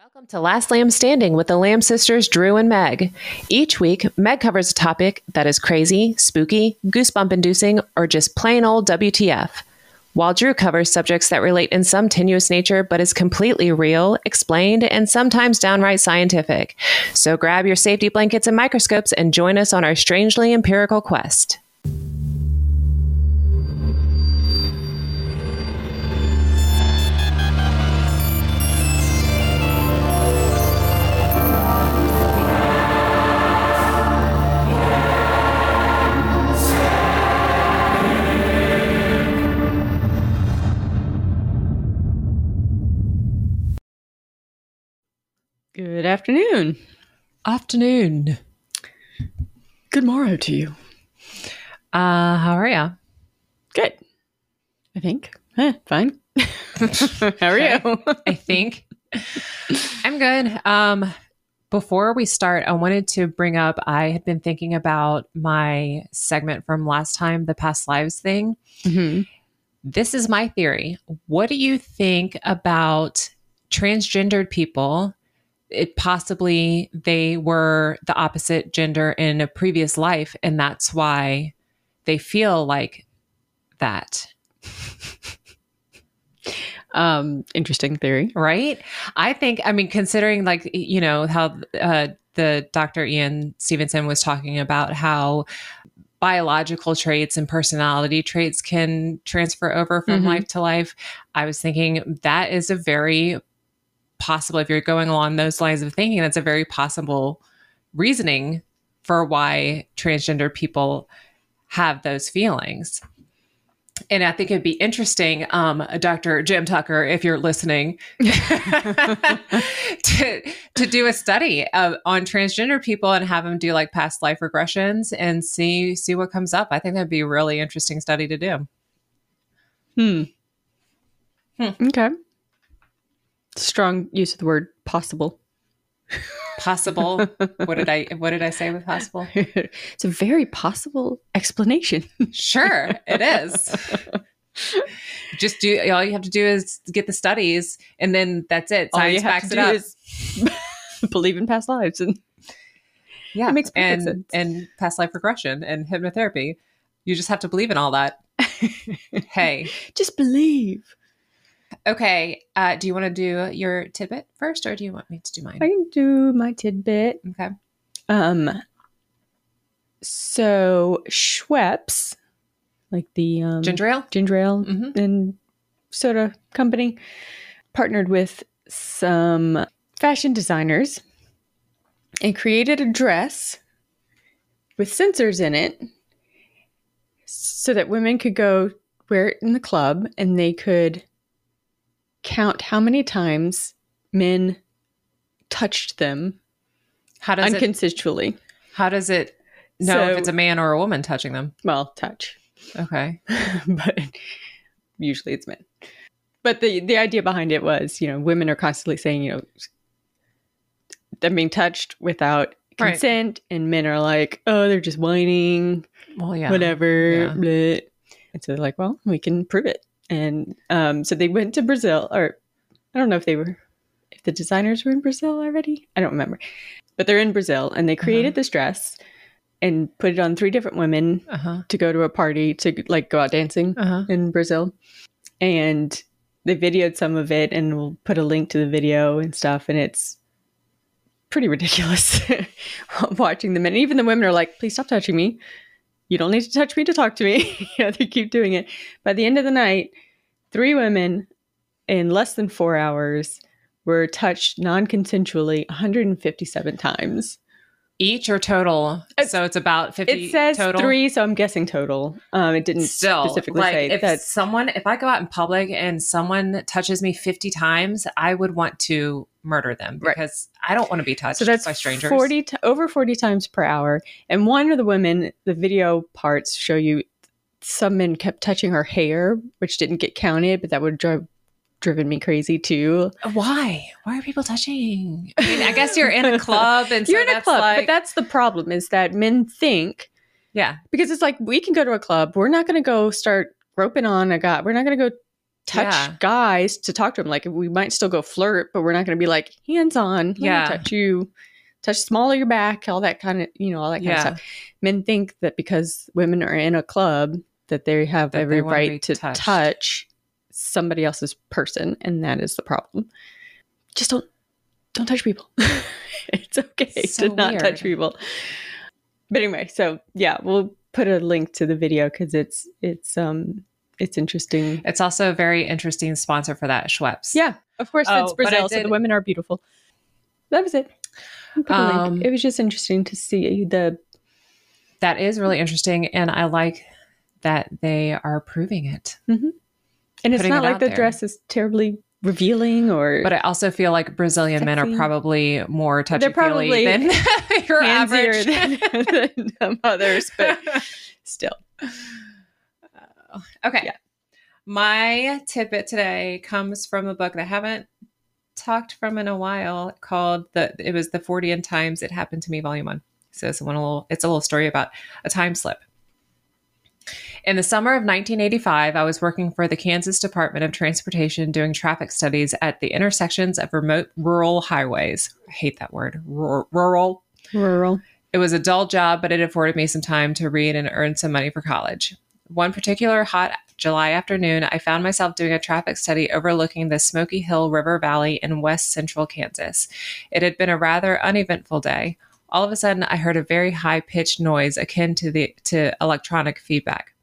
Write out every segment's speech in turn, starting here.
Welcome to Last Lamb Standing with the Lamb sisters, Drew and Meg. Each week, Meg covers a topic that is crazy, spooky, goosebump inducing, or just plain old WTF. While Drew covers subjects that relate in some tenuous nature but is completely real, explained, and sometimes downright scientific. So grab your safety blankets and microscopes and join us on our strangely empirical quest. Good afternoon. Afternoon. Good morrow to you. Uh, how are ya? Good. I think. Eh, fine. How are you? I think I'm good. Um, before we start, I wanted to bring up I had been thinking about my segment from last time, the past lives thing. Mhm. This is my theory. What do you think about transgendered people? It possibly they were the opposite gender in a previous life, and that's why they feel like that. Um, interesting theory. right i think i mean considering like you know how uh, the dr ian stevenson was talking about how biological traits and personality traits can transfer over from Mhm. life to life i was thinking that is a very possible if you're going along those lines of thinking that's a very possible reasoning for why transgender people have those feelings and I think it'd be interesting, um, Dr. Jim Tucker, if you're listening, to to do a study of, on transgender people and have them do like past life regressions and see see what comes up. I think that'd be a really interesting study to do. Hmm. Hmm. Okay. Strong use of the word possible. Possible. what did I what did I say with possible? it's a very possible explanation. Sure, it is. Just do all you have to do is get the studies, and then that's it. All you Science have backs to it up. is believe in past lives and yeah, It makes and sense. and past life regression and hypnotherapy. You just have to believe in all that. hey, just believe. Okay. Uh, do you want to do your tidbit first, or do you want me to do mine? I can do my tidbit. Okay. Um, so Schweppes, like the um, Ginger ale. ginger ale Mhm. and soda company, partnered with some fashion designers and created a dress with sensors in it so that women could go wear it in the club and they could count how many times men touched them How does it? unconsensually. How does it know if it's a man or a woman touching them? Well, touch. Okay. but usually it's men. But the the idea behind it was, you know, women are constantly saying, you know, them being touched without Right. consent, and men are like, oh, they're just whining, Well, yeah. whatever. Yeah. And so they're like, well, we can prove it. And um, so they went to Brazil, or I don't know if they were, if the designers were in Brazil already. I don't remember, but they're in Brazil, and they created this dress and put it on three different women Uh huh. to go to a party to like go out dancing Uh huh. in Brazil. And they videoed some of it and we'll put a link to the video and stuff. And it's pretty ridiculous watching them. And even the women are like, please stop touching me. You don't need to touch me to talk to me. yeah, they keep doing it. By the end of the night, three women in less than four hours were touched non consensually 157 times. Each or total? It's- so it's about fifty. It says total? three, so I'm guessing total. Um, it didn't Still, specifically like say if that. someone, if I go out in public and someone touches me fifty times, I would want to murder them Right. because I don't want to be touched So that's by strangers. 40 t- over 40 times per hour. And one of the women, the video parts show you some men kept touching her hair, which didn't get counted, but that would drive driven me crazy too. Why? Why are people touching? I mean, I guess you're in a club and You're in a club, like, but that's the problem is that men think yeah, because it's like we can go to a club, we're not going to go start groping on a guy. We're not going to go touch Yeah. guys to talk to them. Like we might still go flirt, but we're not going to be like hands on. Yeah. touch you, touch small of your back, all that kind of you know all that kind Yeah. of stuff. Men think that because women are in a club that they have That every wanna right to touched. touch somebody else's person, and that is the problem. Just don't don't touch people. it's okay So to not touch people. But anyway, so yeah, we'll put a link to the video because it's it's um it's interesting. It's also a very interesting sponsor for that, Schweppes. Yeah, of course Oh, it's Brazil, so the women are beautiful. That was it. I'll put a link. Um, It was just interesting to see the That is really interesting. And I like that they are proving it. And it's not it like the there. dress is terribly revealing or But I also feel like Brazilian men are probably more touchy They're probably than your average. than, than others, but still. Uh, okay. Yeah. My tidbit today comes from a book that I haven't talked from in a while called the it was the 40 and times it happened to me volume 1. So it's a little it's a little story about a time slip. In the summer of 1985, I was working for the Kansas Department of Transportation doing traffic studies at the intersections of remote rural highways. I hate that word. Rur- Rural Rural. it was a dull job, but it afforded me some time to read and earn some money for college. One particular hot July afternoon, I found myself doing a traffic study overlooking the Smoky Hill River Valley in west central Kansas. It had been a rather uneventful day. All of a sudden, I heard a very high pitched noise akin to the to electronic feedback.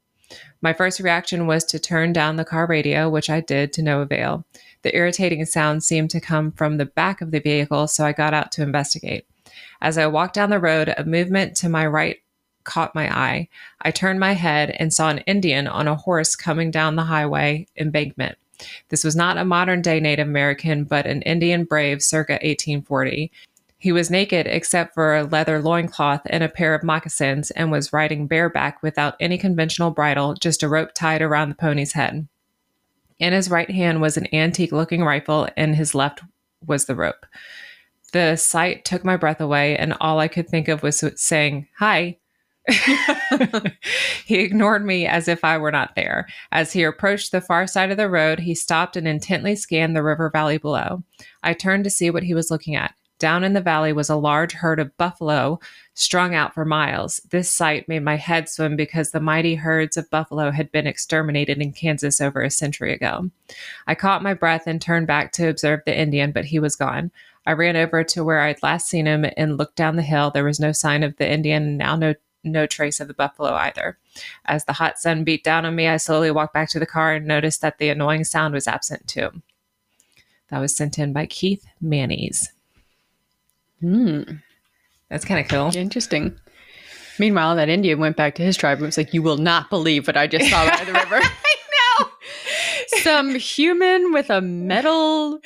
My first reaction was to turn down the car radio, which I did to no avail. The irritating sound seemed to come from the back of the vehicle, so I got out to investigate. As I walked down the road, a movement to my right caught my eye. I turned my head and saw an Indian on a horse coming down the highway embankment. This was not a modern day Native American, but an Indian brave circa 1840. He was naked except for a leather loincloth and a pair of moccasins and was riding bareback without any conventional bridle, just a rope tied around the pony's head. In his right hand was an antique looking rifle, and his left was the rope. The sight took my breath away, and all I could think of was saying, Hi. he ignored me as if I were not there. As he approached the far side of the road, he stopped and intently scanned the river valley below. I turned to see what he was looking at. Down in the valley was a large herd of buffalo strung out for miles. This sight made my head swim because the mighty herds of buffalo had been exterminated in Kansas over a century ago. I caught my breath and turned back to observe the Indian, but he was gone. I ran over to where I'd last seen him and looked down the hill. There was no sign of the Indian, and now no no trace of the buffalo either. As the hot sun beat down on me, I slowly walked back to the car and noticed that the annoying sound was absent too. That was sent in by Keith Mannies. Hmm. That's kind of cool. Interesting. Meanwhile, that Indian went back to his tribe and was like, You will not believe what I just saw by the river. I know. Some human with a metal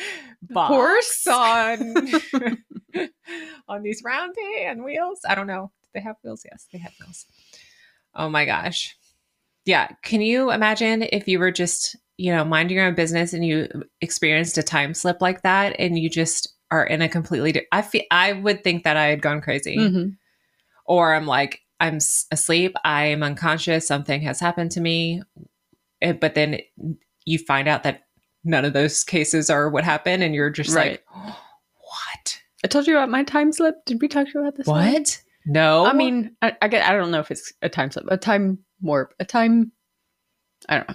horse on on these round and wheels. I don't know. Do they have wheels? Yes, they have wheels. Oh my gosh. Yeah. Can you imagine if you were just, you know, minding your own business and you experienced a time slip like that and you just are in a completely di- I feel I would think that I had gone crazy. Mhm. Or I'm like I'm s- asleep, I am unconscious, something has happened to me. But then you find out that none of those cases are what happened and you're just Right. like what? I told you about my time slip. Did we talk to you about this? What? No. I mean, I, I get. I don't know if it's a time slip, a time warp, a time. I don't know.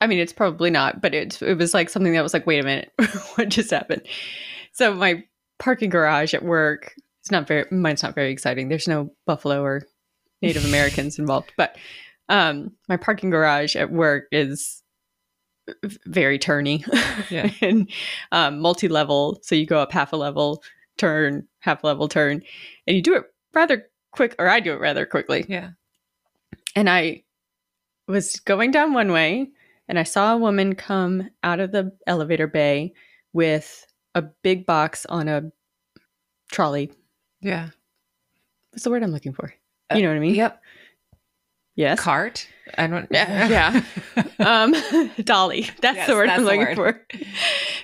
I mean, it's probably not, but it it was like something that was like, wait a minute, what just happened? So my parking garage at work. It's not very. Mine's not very exciting. There's no buffalo or Native Americans involved, but um, my parking garage at work is very turny Yeah. and um, multi-level. So you go up half a level, turn, half a level, turn, and you do it rather quick, or I do it rather quickly. yeah. And I was going down one way, and I saw a woman come out of the elevator bay with a big box on a trolley. Yeah. What's the word I'm looking for? You know what I mean? Yep. Yes. Cart. I don't. Yeah. um, dolly. That's Yes, the word that's I'm looking word. for.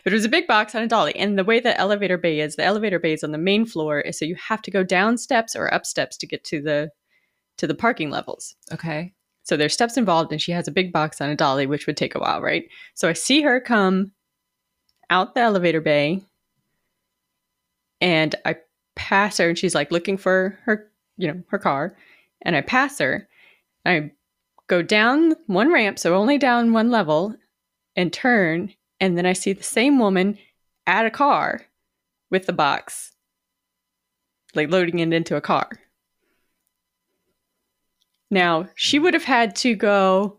But it was a big box on a dolly, and the way the elevator bay is, the elevator bay is on the main floor, so you have to go down steps or up steps to get to the to the parking levels. okay. So there's steps involved, and she has a big box on a dolly, which would take a while, right? So I see her come out the elevator bay, and I pass her, and she's like looking for her, you know, her car, and I pass her. I go down one ramp, so only down one level, and turn, and then I see the same woman at a car with the box, like loading it into a car. Now, she would have had to go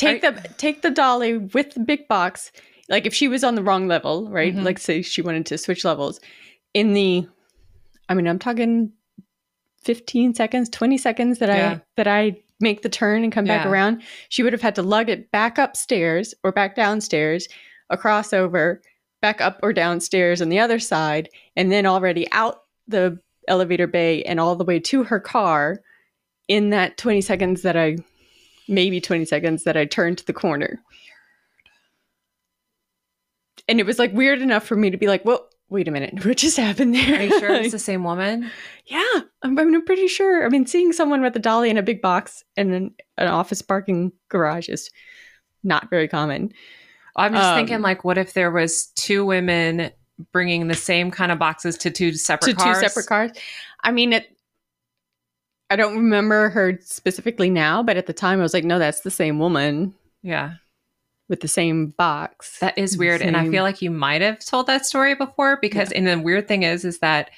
take the take the dolly with the big box. Like if she was on the wrong level, right? Mhm. Like say she wanted to switch levels. In the I mean, I'm talking 15 seconds, 20 seconds that Yeah. I that I make the turn and come back around. She would have had to lug it back upstairs or back downstairs, across over, back up or downstairs on the other side, and then already out the elevator bay and all the way to her car in that 20 seconds that I maybe 20 seconds that I turned to the corner. And it was like weird enough for me to be like, well, wait a minute. What just happened there?" Are you sure it's the same woman? yeah, I'm, I'm pretty sure. I mean, seeing someone with a dolly in a big box in an, an office parking garage is not very common. I'm just Um, thinking, like, what if there was two women bringing the same kind of boxes to two separate to cars? two separate cars. I mean, it. I don't remember her specifically now, but at the time I was like, no, that's the same woman Yeah, with the same box. that is weird, and I feel like you might have told that story before because. And the weird thing is, is that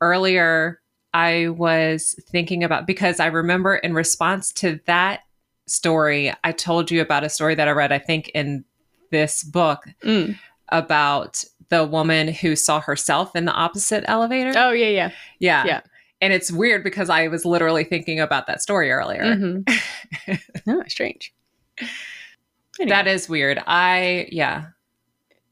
earlier I was thinking about because I remember in response to that story, I told you about a story that I read, I think, in this book Mm. about the woman who saw herself in the opposite elevator. Oh yeah, yeah. yeah. yeah. And it's weird because I was literally thinking about that story earlier. Mhm. oh, strange. Anyway, That is weird. I, yeah.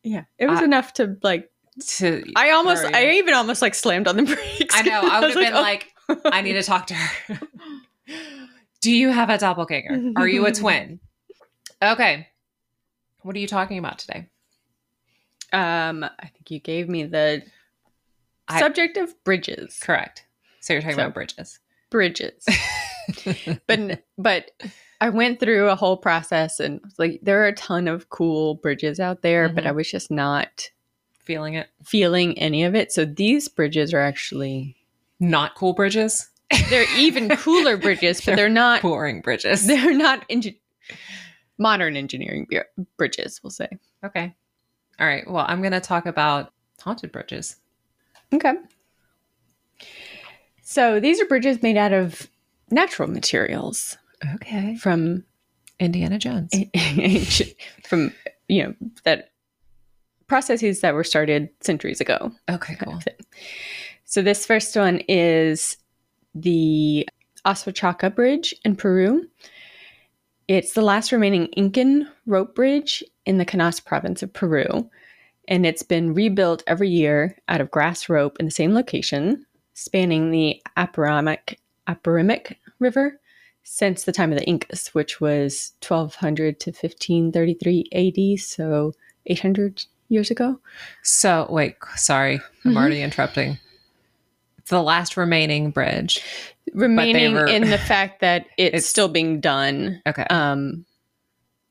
yeah. It was I- enough to like. To, I almost, you. I even almost like slammed on the brakes. I know. I would have been "Oh." like, I need to talk to her. Do you have a doppelganger? Are you a twin? Okay. What are you talking about today? um, I think you gave me the I- subject of bridges. Correct. So you're talking So- about bridges. Bridges. but but I went through a whole process and like there are a ton of cool bridges out there, but Mhm. I was just not Feeling it. feeling any of it. So these bridges are actually Not cool bridges. they're even cooler bridges, but they're not Boring bridges. they're not engi- modern engineering br- bridges, we'll say. Okay. All right. Well, I'm going to talk about haunted bridges. Okay. So these are bridges made out of natural materials Okay. from Indiana Jones. from you know that processes that were started centuries ago. Okay, cool. So this first one is the Q'eswachaka Bridge in Peru. It's the last remaining Incan rope bridge in the Canas province of Peru, and it's been rebuilt every year out of grass rope in the same location, spanning the Apurimac, Apurimac River since the time of the Incas, which was 1200 to 1533 AD, so 800 years ago. So, wait, sorry. I'm Mhm. already interrupting. It's the last remaining bridge. remaining were- in the fact that it's, It's- still being done. Okay. Um,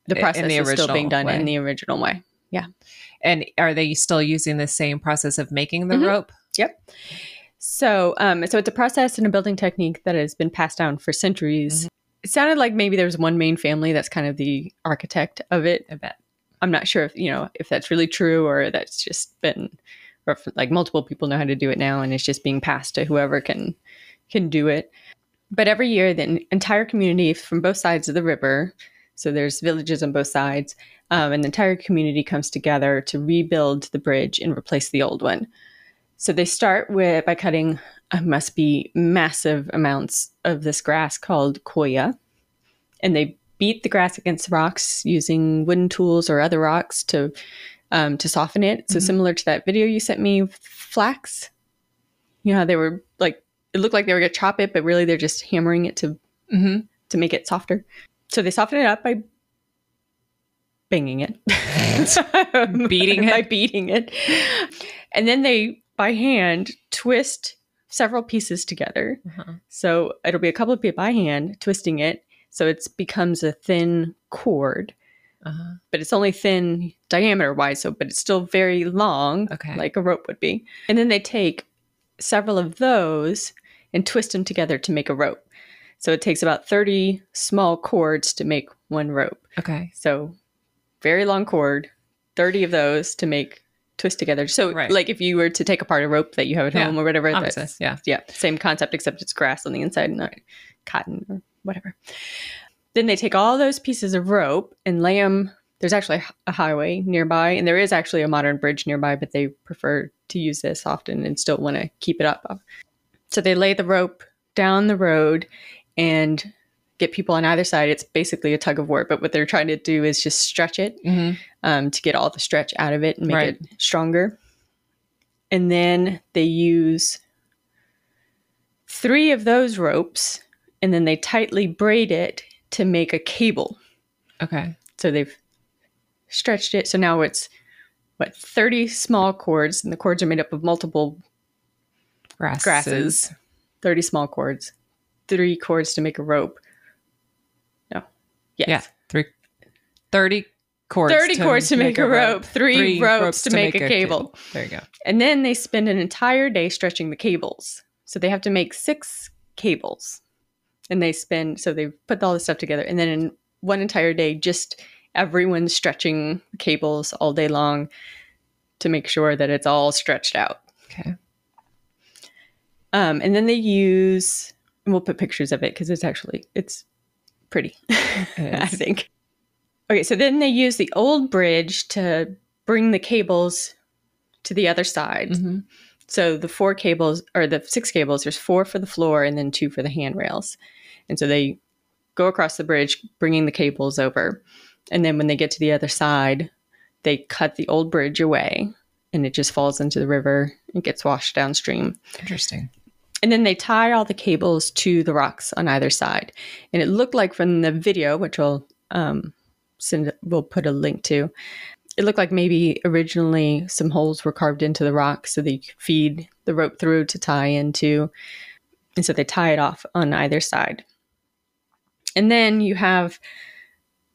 the process the is still being done in the original way. Yeah. And are they still using the same process of making the Mhm. rope? So, um, so it's a process and a building technique that has been passed down for centuries. Mhm. It sounded like maybe there's one main family that's kind of the architect of it. I bet. I'm not sure if you know if that's really true or that's just been, or if like multiple people know how to do it now and it's just being passed to whoever can can do it. But every year, the entire community from both sides of the river, so there's villages on both sides, um, and the entire community comes together to rebuild the bridge and replace the old one. So they start with by cutting uh, must be massive amounts of this grass called koya, and they beat the grass against rocks using wooden tools or other rocks to um, to soften it. So Mhm. similar to that video you sent me, with flax. You know how they were like it looked like they were gonna chop it, but really they're just hammering it to Mm-hmm. to make it softer. So they soften it up by banging it, Beating it by beating it, and then they by hand twist several pieces together. Uh-huh. So it'll be a couple of feet by hand, twisting it. So it becomes a thin cord, Uh-huh. but it's only thin diameter wise. So, but it's still very long, Okay. like a rope would be. And then they take several of those and twist them together to make a rope. So it takes about 30 small cords to make one rope. Okay. So very long cord, 30 of those to make twist together. So Right. like if you were to take apart a rope that you have at Yeah. home or whatever, Obviously. that's, Yeah. yeah, same concept except it's grass on the inside, and not cotton or whatever. Then they take all those pieces of rope and lay them. There's actually a highway nearby, and there is actually a modern bridge nearby, but they prefer to use this often and still want to keep it up. So they lay the rope down the road and get people on either side. It's basically a tug of war, but what they're trying to do is just stretch it hmm um, to get all the stretch out of it and make Right. it stronger. And then they use three of those ropes and then they tightly braid it to make a cable. Okay. So they've stretched it. So now it's what 30 small cords and the cords are made up of multiple Grasses. grasses. 30 small cords. Three cords to make a rope. Yes. Yeah. Three. 30 cords. 30 cords to make a rope, three ropes to make a cable. There you go. And then they spend an entire day stretching the cables. So they have to make six cables. And they spend, so they put all this stuff together. And then in one entire day, just everyone stretching cables all day long to make sure that it's all stretched out. Okay. Um, and then they use, and we'll put pictures of it because it's actually, it's pretty, I think. Okay, so then they use the old bridge to bring the cables to the other side. hmm So the four cables or the six cables, there's four for the floor and then two for the handrails. And so they go across the bridge, bringing the cables over. And then when they get to the other side, they cut the old bridge away and it just falls into the river and gets washed downstream. Interesting. And then they tie all the cables to the rocks on either side. And it looked like from the video, which we'll um, send, we'll put a link to. It looked like maybe originally some holes were carved into the rock so they could feed the rope through to tie into. And so they tie it off on either side. And then you have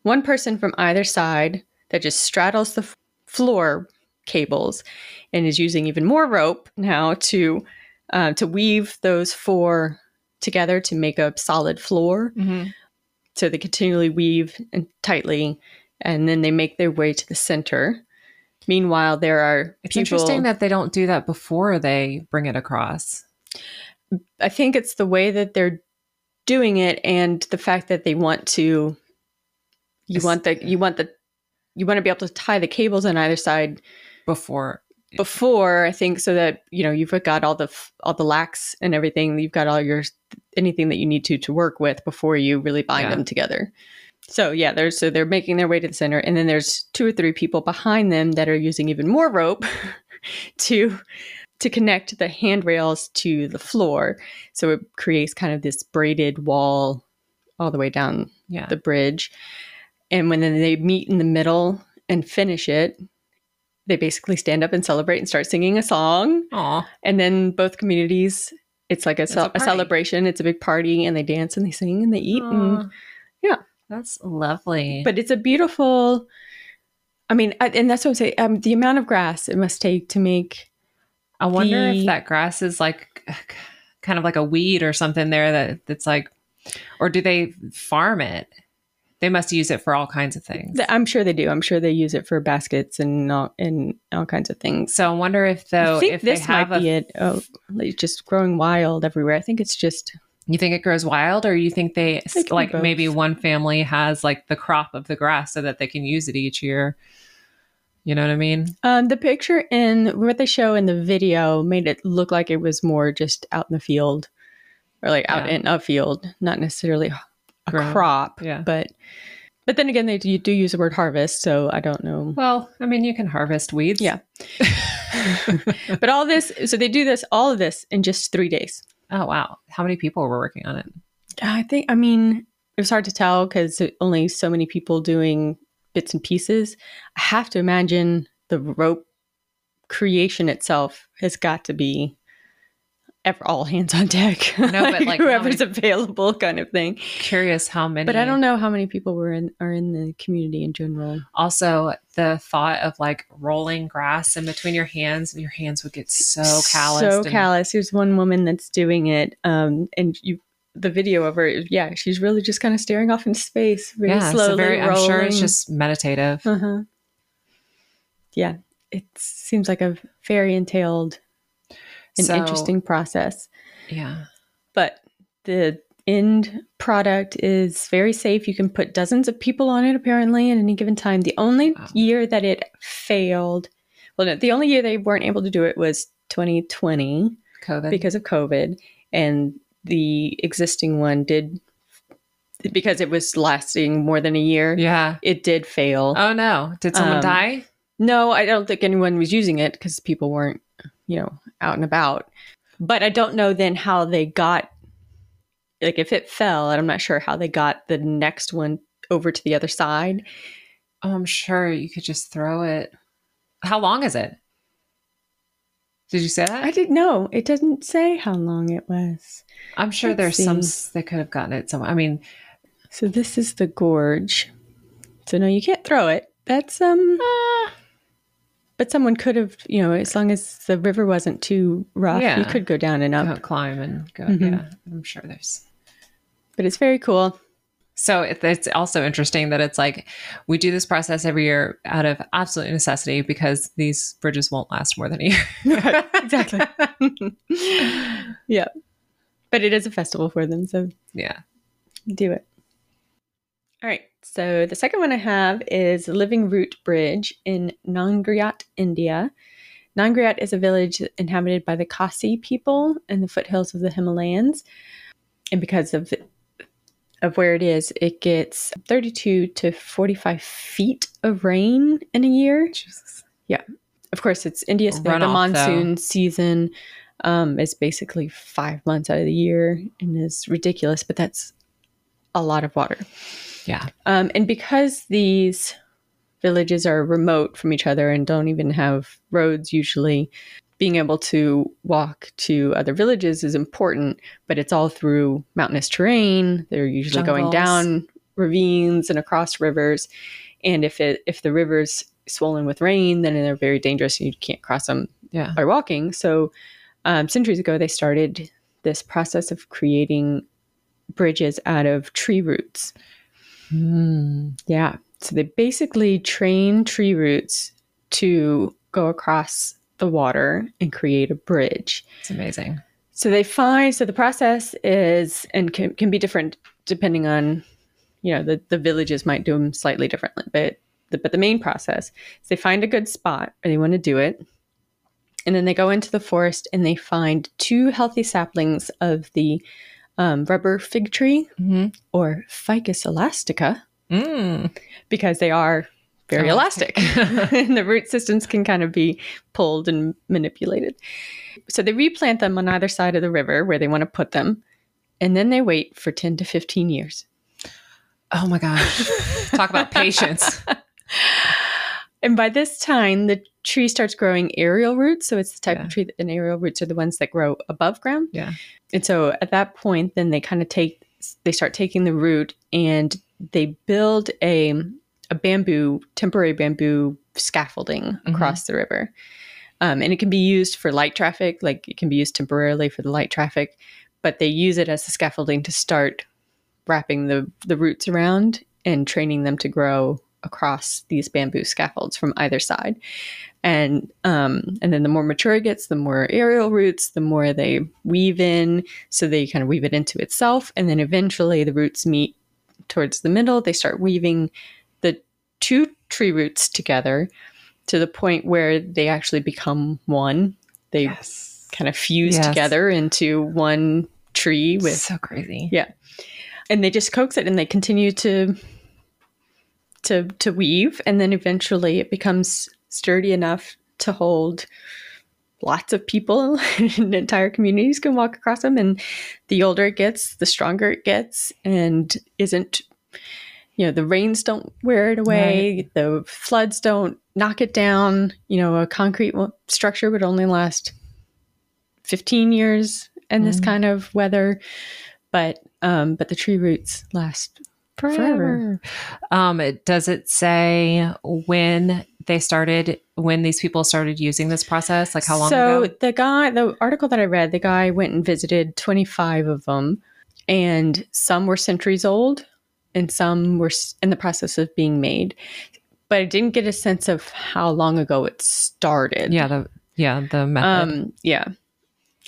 one person from either side that just straddles the floor cables and is using even more rope now to uh, to weave those four together to make a solid floor. Mm-hmm. So they continually weave and tightly, and then they make their way to the center. Meanwhile, there are It's people. interesting that they don't do that before they bring it across. I think it's the way that they're doing it, and the fact that they want to. You It's- want the you want the you want to be able to tie the cables on either side Before. Before I think so that you know you've got all the all the lacks and everything you've got all your anything that you need to to work with before you really bind Yeah. them together. So yeah, there's so they're making their way to the center, and then there's two or three people behind them that are using even more rope to to connect the handrails to the floor. So it creates kind of this braided wall all the way down Yeah. the bridge. And when then they meet in the middle and finish it, they basically stand up and celebrate and start singing a song. Aw. And then both communities, it's like a, ce- a a, celebration. It's a big party, and they dance and they sing and they eat. And, yeah. That's lovely. but it's a beautiful. I mean, I, and that's what I'm saying. Um, the amount of grass it must take to make. I wonder the- if that grass is like kind of like a weed or something there that that's like, or do they farm it? They must use it for all kinds of things. I'm sure they do. I'm sure they use it for baskets and all, and all kinds of things. So I wonder if though I think if this they have might a, be it. Oh, like just growing wild everywhere. I think it's just you think it grows wild, or you think they It could be like maybe one family has like the crop of the grass so that they can use it each year. You know what I mean? Um, the picture in what they show in the video made it look like it was more just out in the field, or like out Yeah. in a field, not necessarily a crop. Yeah. But but then again, they do, do use the word harvest, so I don't know. Well, I mean, you can harvest weeds. Yeah. but all this, so they do this, all of this in just three days. Oh wow, how many people were working on it? I think, I mean, it was hard to tell because only so many people doing bits and pieces. I have to imagine the rope creation itself has got to be all hands on deck. No, but, like, whoever's many- available, kind of thing. Curious how many. But I don't know how many people were in are in the community in general. Also, the thought of like rolling grass in between your hands, and your hands would get so calloused. So and- callous. There's one woman that's doing it, um, and you. The video of her, yeah, she's really just kind of staring off into space, very yeah, slowly so very. I'm sure it's just meditative. Uh-huh. Yeah, it seems like a very entailed and So- interesting process. Yeah. But the end product is very safe. You can put dozens of people on it apparently at any given time. The only Wow. year that it failed, well, no, the only year they weren't able to do it was 2020 COVID. because of COVID, and the existing one did because it was lasting more than a year. yeah. It did fail. Oh no! Did someone Um, die? No, I don't think anyone was using it because people weren't, you know, out and about. But I don't know then how they got, like, if it fell, and I'm not sure how they got the next one over to the other side. Oh, I'm sure you could just throw it. How long is it? Did you say that? I didn't know. It doesn't say how long it was. I'm sure let's there's some see. s- that could have gotten it somewhere. I mean, So this is the gorge. So no, you can't throw it. That's um. But someone could have, you know, as long as the river wasn't too rough, Yeah. you could go down and up. go climb and go. Mhm. Yeah, I'm sure there's. But it's very cool. So it's also interesting that it's like we do this process every year out of absolute necessity because these bridges won't last more than a year. exactly. yeah. But it is a festival for them, so yeah. do it. All right. So the second one I have is Living Root Bridge in Nangriat, India. Nangriat is a village inhabited by the Khasi people in the foothills of the Himalayas. And because of of where it is, it gets 32 to 45 feet of rain in a year. Jesus. Yeah. Of course, it's India, so the Runoff, though. monsoon season um, is basically five months out of the year and is ridiculous, but that's a lot of water. Yeah. Um, and because these villages are remote from each other and don't even have roads usually, being able to walk to other villages is important, but it's all through mountainous terrain. They're usually going down ravines and across rivers. And if it if the river's swollen with rain, then they're very dangerous and you can't cross them Yeah. by walking. So um, centuries ago, they started this process of creating bridges out of tree roots. Hmm. Yeah. So they basically train tree roots to go across the water and create a bridge. It's amazing. So they find so the process is and can, can be different depending on you know the the villages might do them slightly differently, but the, but the main process is they find a good spot where they want to do it, and then they go into the forest and they find two healthy saplings of the um, rubber fig tree Mm-hmm. or Ficus elastica Mm. because they are very Elastic. elastic and the root systems can kind of be pulled and manipulated. So they replant them on either side of the river where they want to put them, and then they wait for 10 to 15 years. Oh my gosh. Talk about patience. And by this time, the tree starts growing aerial roots. So it's the type Yeah. of tree that and aerial roots are the ones that grow above ground. Yeah. And so at that point, then they kind of take, they start taking the root and they build a, a bamboo, temporary bamboo scaffolding Mhm. across the river. Um, and it can be used for light traffic, like it can be used temporarily for the light traffic, but they use it as the scaffolding to start wrapping the, the roots around and training them to grow across these bamboo scaffolds from either side. And um, and then the more mature it gets, the more aerial roots, the more they weave in. So they kind of weave it into itself, and then eventually the roots meet towards the middle. They start weaving the two tree roots together to the point where they actually become one. They Yes. kind of fuse Yes. together into one tree with so crazy. Yeah. and they just coax it and they continue to to to weave and then eventually it becomes sturdy enough to hold lots of people and entire communities can walk across them and the older it gets the stronger it gets and isn't you know the rains don't wear it away the floods don't knock it down you know a concrete structure would only last 15 years in this Mhm. kind of weather. But um, but the tree roots last forever. Um, it- does it say when they started, when these people started using this process? Like how long ago so ago? the guy, the article that I read, the guy went and visited 25 of them, and some were centuries old, and some were in the process of being made. But I didn't get a sense of how long ago it started. Yeah, the yeah the method. Um, yeah,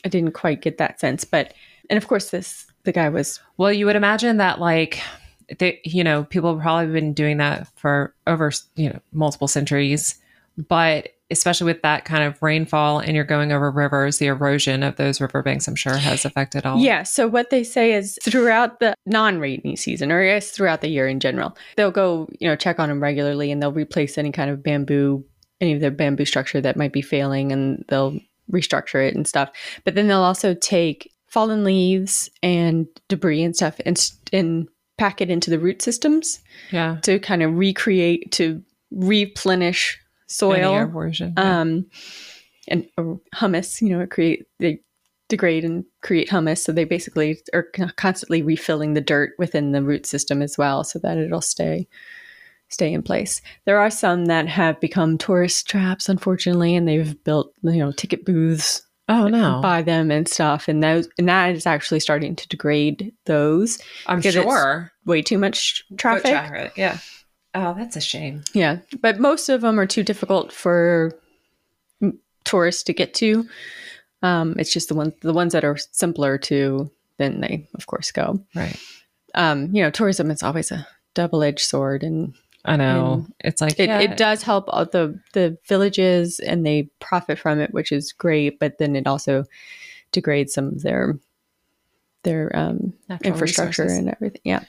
I didn't quite get that sense, but and of course this the guy was Well, you would imagine that like they, you know, people have probably been doing that for over, you know, multiple centuries, but especially with that kind of rainfall and you're going over rivers, the erosion of those riverbanks, I'm sure has affected all. Yeah. So what they say is throughout the non-rainy season, or I guess throughout the year in general, they'll go, you know, check on them regularly, and they'll replace any kind of bamboo, any of their bamboo structure that might be failing, and they'll restructure it and stuff. But then they'll also take fallen leaves and debris and stuff, and and pack it into the root systems Yeah. to kind of recreate to replenish soil. Any erosion. yeah. um, and or humus. You know, it create they degrade and create humus, so they basically are constantly refilling the dirt within the root system as well, so that it'll stay stay in place. There are some that have become tourist traps, unfortunately, and they've built you know ticket booths oh, no. by them and stuff, and those and that is actually starting to degrade those. I'm sure. Way too much traffic. traffic, Yeah. Oh, that's a shame. Yeah, but most of them are too difficult for tourists to get to. Um, it's just the ones the ones that are simpler to then they of course go. Right. Um, you know, tourism is always a double edged sword, and I know. it's like, it, yeah, it does help all the the villages, and they profit from it, which is great. But then it also degrades some of their their um, infrastructure resources. and everything. Yeah,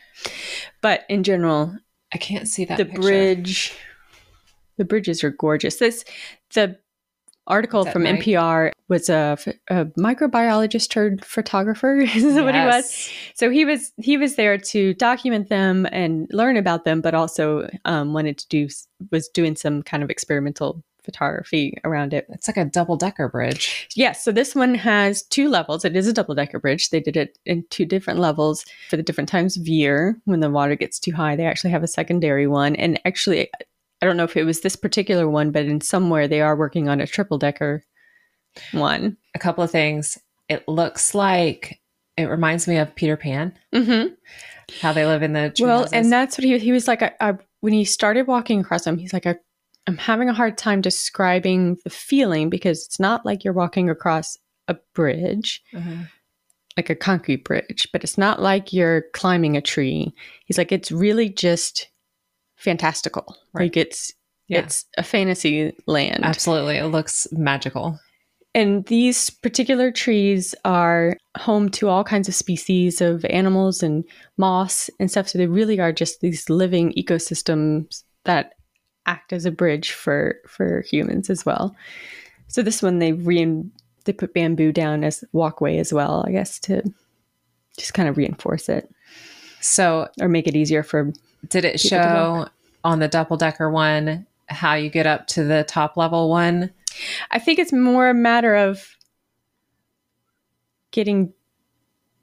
but in general, I can't see that the picture. bridge the bridges are gorgeous this the article from night? npr was a, a microbiologist turned photographer is what he was so he was he was there to document them and learn about them but also um, wanted to do was doing some kind of experimental photography around it It's like a double decker bridge. Yes, so this one has two levels. It is a double decker bridge. They did it in two different levels for the different times of year. When the water gets too high, they actually have a secondary one. And actually, I don't know if it was this particular one, but in somewhere they are working on a triple decker one. A couple of things. It looks like it reminds me of Peter Pan, Mm-hmm. how they live in the Well, houses. and that's what he he was like. I, I, when he started walking across them, he's like, I, I'm having a hard time describing the feeling because it's not like you're walking across a bridge. Mhm. like a concrete bridge, but it's not like you're climbing a tree. He's like, it's really just fantastical. Right. Like it's Yeah. it's a fantasy land. Absolutely. It looks magical. And these particular trees are home to all kinds of species of animals and moss and stuff. So they really are just these living ecosystems that act as a bridge for for humans as well. So this one they re they put bamboo down as walkway as well, I guess, to just kind of reinforce it So, or make it easier for did it show on the double decker one how you get up to the top level one? I think it's more a matter of getting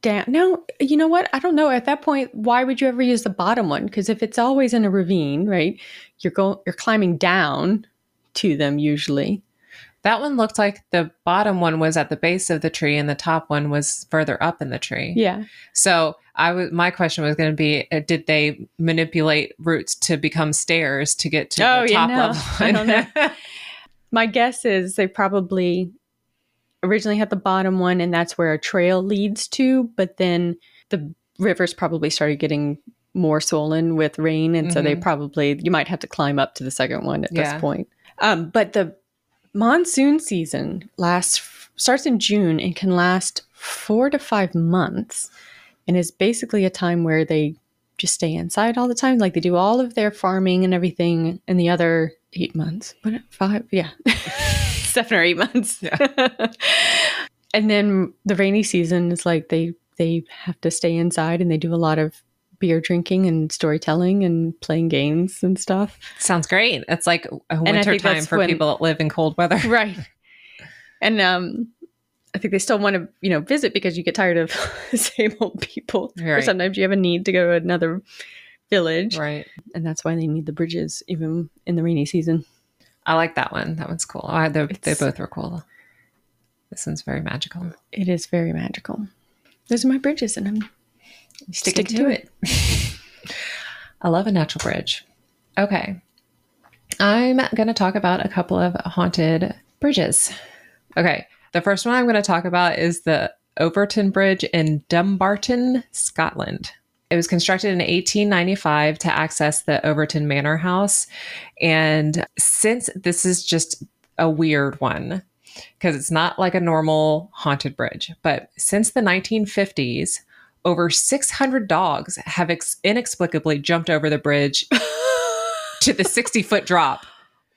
down. No, you know what? I don't know. At that point, why would you ever use the bottom one? Because if it's always in a ravine, right? You're going, you're climbing down to them usually. That one looked like the bottom one was at the base of the tree and the top one was further up in the tree. Yeah. So I was my question was going to be: uh, Did they manipulate roots to become stairs to get to Oh, the top no. level? I don't know. My guess is they probably originally had the bottom one, and that's where a trail leads to. But then the rivers probably started getting more swollen with rain, and so they Mhm. probably you might have to climb up to the second one at Yeah. this point. Um, but the monsoon season lasts starts in June and can last four to five months, and is basically a time where they just stay inside all the time. Like they do all of their farming and everything in the other eight months. What five? Yeah. Seven or eight months. and then the rainy season is like they they have to stay inside and they do a lot of beer drinking and storytelling and playing games and stuff. Sounds great. It's like a winter time for when- people that live in cold weather. Right. And um I think they still want to, you know, visit because you get tired of the same old people. Or sometimes you have a need to go to another village. Right. And that's why they need the bridges even in the rainy season. I like that one. That one's cool. I, they they both were cool. This one's very magical. It is very magical. Those are my bridges and I'm Sticking Sticking to to it. I love a natural bridge. Okay. I'm going to talk about a couple of haunted bridges. Okay. The first one I'm going to talk about is the Overtoun Bridge in Dumbarton, Scotland. It was constructed in 1895 to access the Overtoun Manor House. And since this is just a weird one, because it's not like a normal haunted bridge, but since the 1950s, over 600 dogs have ex- inexplicably jumped over the bridge to the 60 foot drop,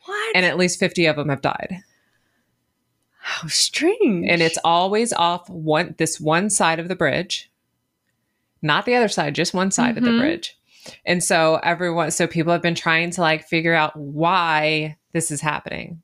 What? and at least 50 of them have died. How strange. And it's always off one this one side of the bridge, not the other side, just one side of the Mhm. bridge. And so everyone, so people have been trying to like figure out why this is happening.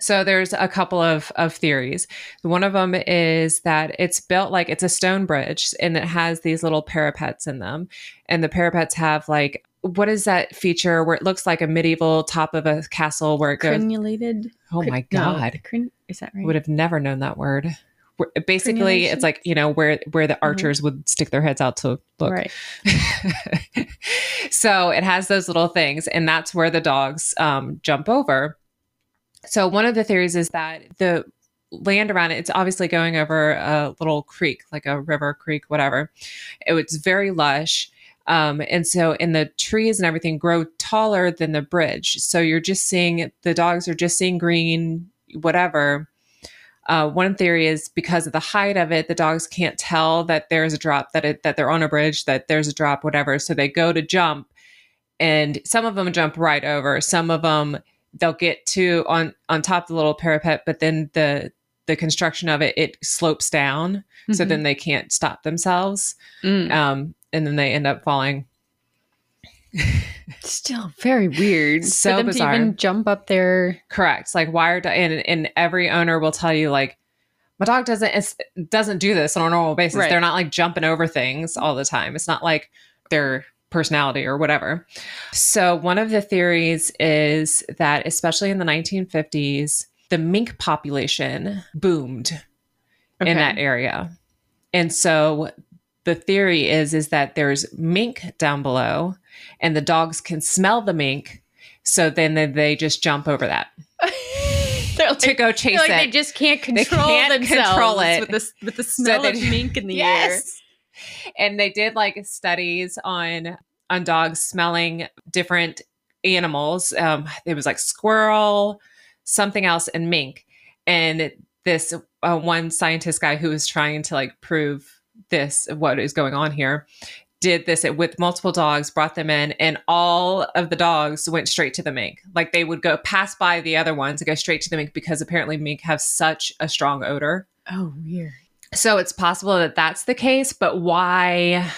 So there's a couple of of theories. One of them is that it's built like it's a stone bridge and it has these little parapets in them. And the parapets have like what is that feature where it looks like a medieval top of a castle where it goes crenulated. Oh my no, god. cren- is that right? Would have never known that word. Where- Basically, it's like, you know, where where the archers would stick their heads out to look. Right. so it has those little things, and that's where the dogs um, jump over. So one of the theories is that the land around it, it's obviously going over a little creek, like a river, creek, whatever. It was very lush. Um, and so, and the trees and everything grow taller than the bridge. So you're just seeing the dogs are just seeing green, whatever. Uh, one theory is because of the height of it, the dogs can't tell that there's a drop, that it that they're on a bridge, that there's a drop, whatever. So they go to jump, and some of them jump right over. Some of them they'll get to on on top of the little parapet, but then the the construction of it it slopes down, so Mhm. then they can't stop themselves, Mm. um, and then they end up falling. still very weird. So For them bizarre. to even jump up there. Correct. Like why are do- and and every owner will tell you like my dog doesn't doesn't do this on a normal basis. Right. They're not like jumping over things all the time. It's not like their personality or whatever. So one of the theories is that especially in the 1950s, the mink population boomed Okay. in that area. And so the theory is is that there's mink down below and the dogs can smell the mink so then they, they just jump over that they're like, to go chase like it. they just can't They control can't themselves control it. with the with the smell they- of mink in the air. yes. And they did like studies on on dogs smelling different animals. Um, it was like squirrel, something else, and mink. And this uh, one scientist guy who was trying to like prove this what is going on here did this with multiple dogs brought them in and all of the dogs went straight to the mink like they would go pass by the other ones and go straight to the mink because apparently mink have such a strong odor Oh, weird. so it's possible that that's the case, but why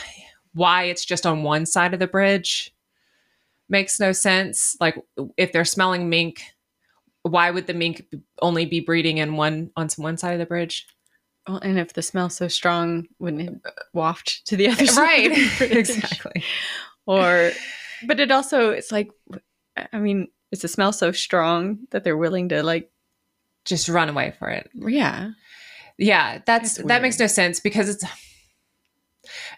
why it's just on one side of the bridge makes no sense. Like if they're smelling mink, why would the mink only be breeding in one on one side of the bridge? Well, and if the smell's so strong, wouldn't it waft to the other side? Right. of the bridge? exactly. Or, but it also, it's like, I mean, is the smell so strong that they're willing to like, Just run away for it. yeah, Yeah, that's, That's that makes no sense because it's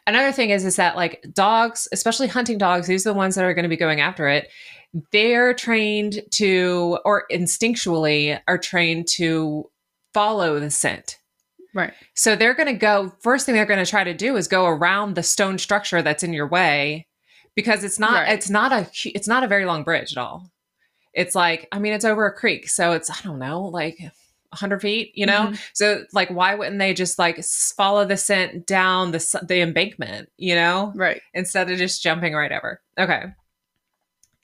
another thing is is that like dogs, especially hunting dogs, these are the ones that are going to be going after it. They're trained to or instinctually are trained to follow the scent. Right, So they're going to go first thing they're going to try to do is go around the stone structure that's in your way because it's not Right. it's not a it's not a very long bridge at all. It's like I mean it's over a creek, so it's I don't know like 100 feet, you know. Mhm. So like why wouldn't they just like follow the scent down the the embankment, you know, right. instead of just jumping right over? Okay.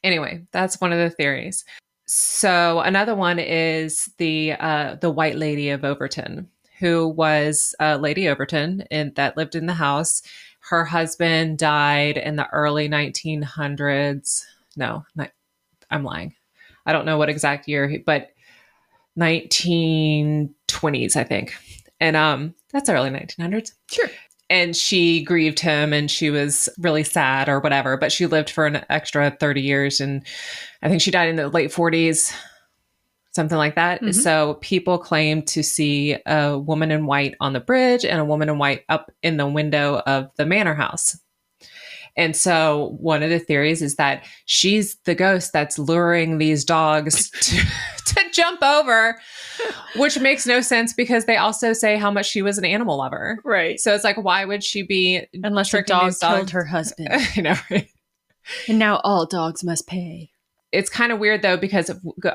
Anyway, that's one of the theories. So another one is the uh, the White Lady of Overtoun, who was uh, Lady Overtoun and that lived in the house. Her husband died in the early 1900s. No, not, I'm lying. I don't know what exact year, he- but 1920s, I think. And um, that's early 1900s. Sure. And she grieved him and she was really sad or whatever, but she lived for an extra 30 years. And I think she died in the late 40s, something like that. Mhm. So people claim to see a woman in white on the bridge and a woman in white up in the window of the manor house. And so one of the theories is that she's the ghost that's luring these dogs to, to jump over, which makes no sense because they also say how much she was an animal lover. Right. So it's like, why would she be? Unless her dog killed her husband. you know, right? and now all dogs must pay. It's kind of weird though because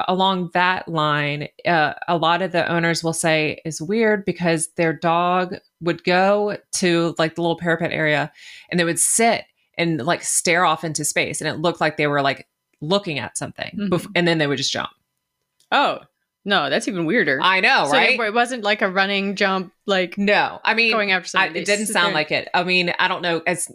along that line uh, a lot of the owners will say is weird because their dog would go to like the little parapet area and they would sit and like stare off into space and it looked like they were like looking at something Mhm. bef- and then they would just jump Oh, no, that's even weirder. i know So right it, wasn't like a running jump, like no i mean going after I, it didn't sound like it i mean i don't know as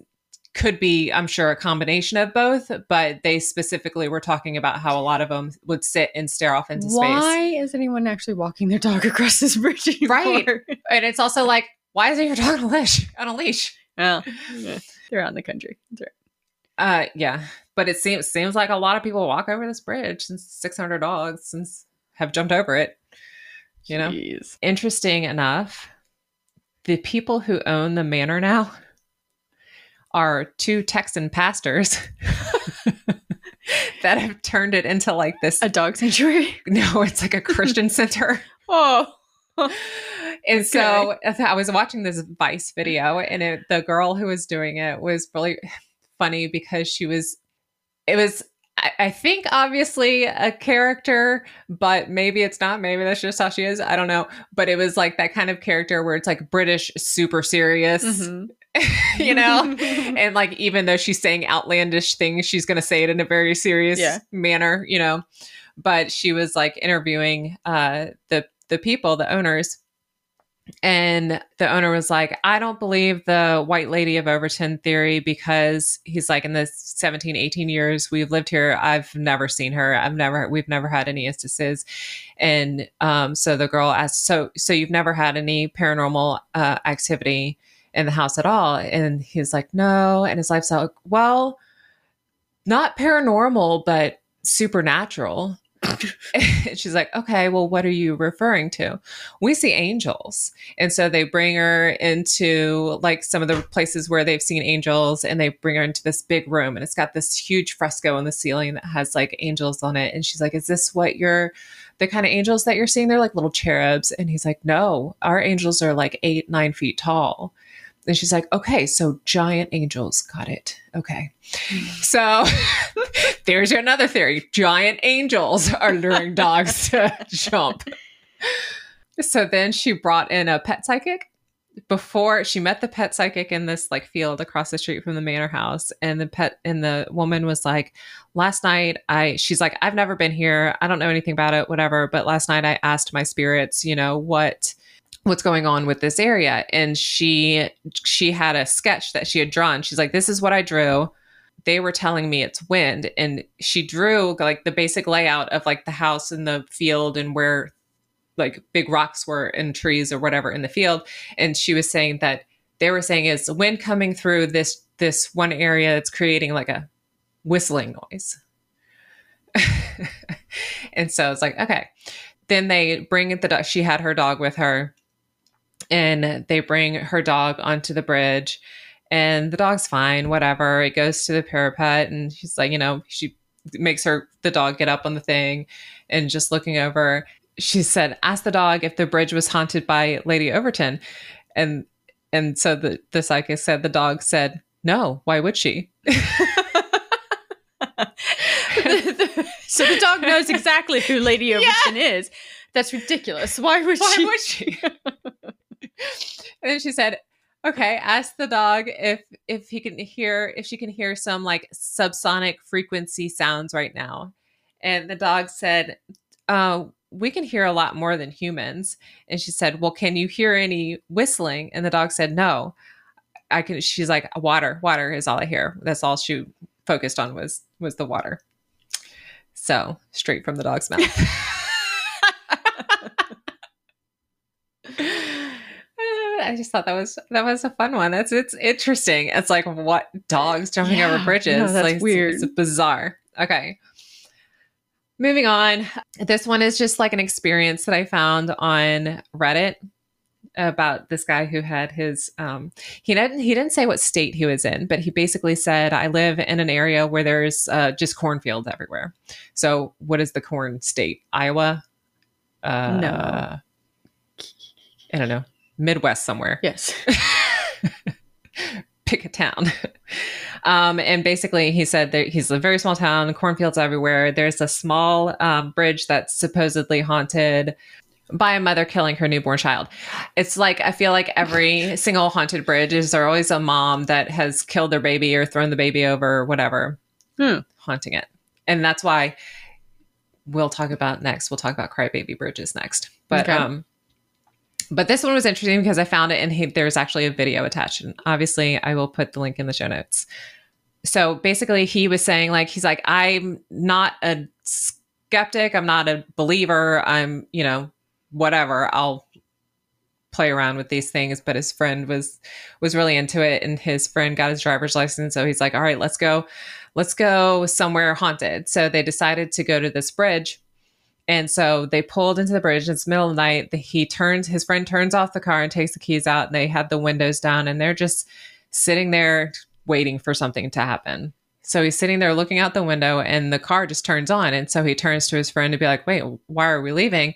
could be i'm sure a combination of both but they specifically were talking about how a lot of them would sit and stare off into space Why is anyone actually walking their dog across this bridge? Right. and it's also like why isn't your dog on a leash on a leash Well, yeah, they're out in the country. That's right. uh yeah but it seems seems like a lot of people walk over this bridge since 600 dogs since have jumped over it you know Jeez. interesting enough the people who own the manor now are two texan pastors that have turned it into like this A dog sanctuary. no it's like a christian center. Oh, and so I was watching this Vice video, and it, the girl who was doing it was really funny because she was, it was, I, I think, obviously a character, but maybe it's not. Maybe that's just how she is. I don't know. But it was like that kind of character where it's like British, super serious, Mhm. you know? and like, even though she's saying outlandish things, she's going to say it in a very serious Yeah. manner, you know? But she was like interviewing uh, the the people, the owners, and the owner was like, I don't believe the white lady of Overtoun theory because he's like, in the 17, 18 years we've lived here, I've never seen her. I've never, we've never had any instances. And um, so the girl asked, so, so you've never had any paranormal uh, activity in the house at all? And he's like, no. And his wife's like, well, not paranormal, but supernatural. She's like, okay, well, what are you referring to? We see angels. And so they bring her into like some of the places where they've seen angels and they bring her into this big room and it's got this huge fresco on the ceiling that has like angels on it. And she's like, is this what you're, the kind of angels that you're seeing? They're like little cherubs. And he's like, no, our angels are like eight, nine feet tall. And she's like, okay, so giant angels. Got it. Okay. Hmm. So there's your another theory. Giant angels are luring dogs to jump. So then she brought in a pet psychic before she met the pet psychic in this like field across the street from the manor house and the pet and the woman was like last night i she's like i've never been here i don't know anything about it whatever but last night i asked my spirits you know what what's going on with this area. And she she had a sketch that she had drawn. She's like this is what i drew. They were telling me it's wind. And she drew like the basic layout of like the house and the field and where like big rocks were and trees or whatever in the field. And she was saying that they were saying is wind coming through this this one area it's creating like a whistling noise? And so it's like okay then they bring the dog she had her dog with her and they bring her dog onto the bridge and the dog's fine whatever. It goes to the parapet and she's like you know she makes her the dog get up on the thing and just looking over she said ask the dog if the bridge was haunted by lady overtoun. And and so the the psychic said the dog said no why would she so the dog knows exactly who Lady Overtoun is. That's ridiculous. Why would why she? would she? And then she said okay ask the dog if if he can hear if she can hear some like subsonic frequency sounds right now. And the dog said uh we can hear a lot more than humans. And she said well can you hear any whistling? And the dog said no. I can she's like water water is all i hear. That's all she focused on was was the water so straight from the dog's mouth I just thought that was that was a fun one. That's it's interesting. It's like what dogs jumping Yeah, over bridges. no, that's like, it's- weird. It's, bizarre. Okay. Moving on. This one is just like an experience that I found on Reddit about this guy who had his um he didn't he didn't say what state he was in, but he basically said I live in an area where there's uh, just cornfields everywhere. So what is the corn state? Iowa? Uh No. I don't know. Midwest somewhere Yes. pick a town. Um, and basically, he said that he's a very small town, cornfields everywhere. There's a small um, bridge that's supposedly haunted by a mother killing her newborn child. It's like, I feel like every single haunted bridge is there always a mom that has killed their baby or thrown the baby over or whatever, Hmm. haunting it. And that's why we'll talk about next. We'll talk about crybaby bridges next. But, Okay. um, but this one was interesting because I found it and he, there's actually a video attached. And obviously, I will put the link in the show notes. So basically, he was saying, like, he's like, I'm not a skeptic. I'm not a believer. I'm, you know, whatever. I'll play around with these things. But his friend was was really into it, and his friend got his driver's license. So he's like, all right, let's go, let's go somewhere haunted. So they decided to go to this bridge. And so they pulled into the bridge. It's middle of the night. He turns, his friend turns off the car and takes the keys out. And they had the windows down and they're just sitting there waiting for something to happen. So he's sitting there looking out the window and the car just turns on. And so he turns to his friend to be like, wait, why are we leaving?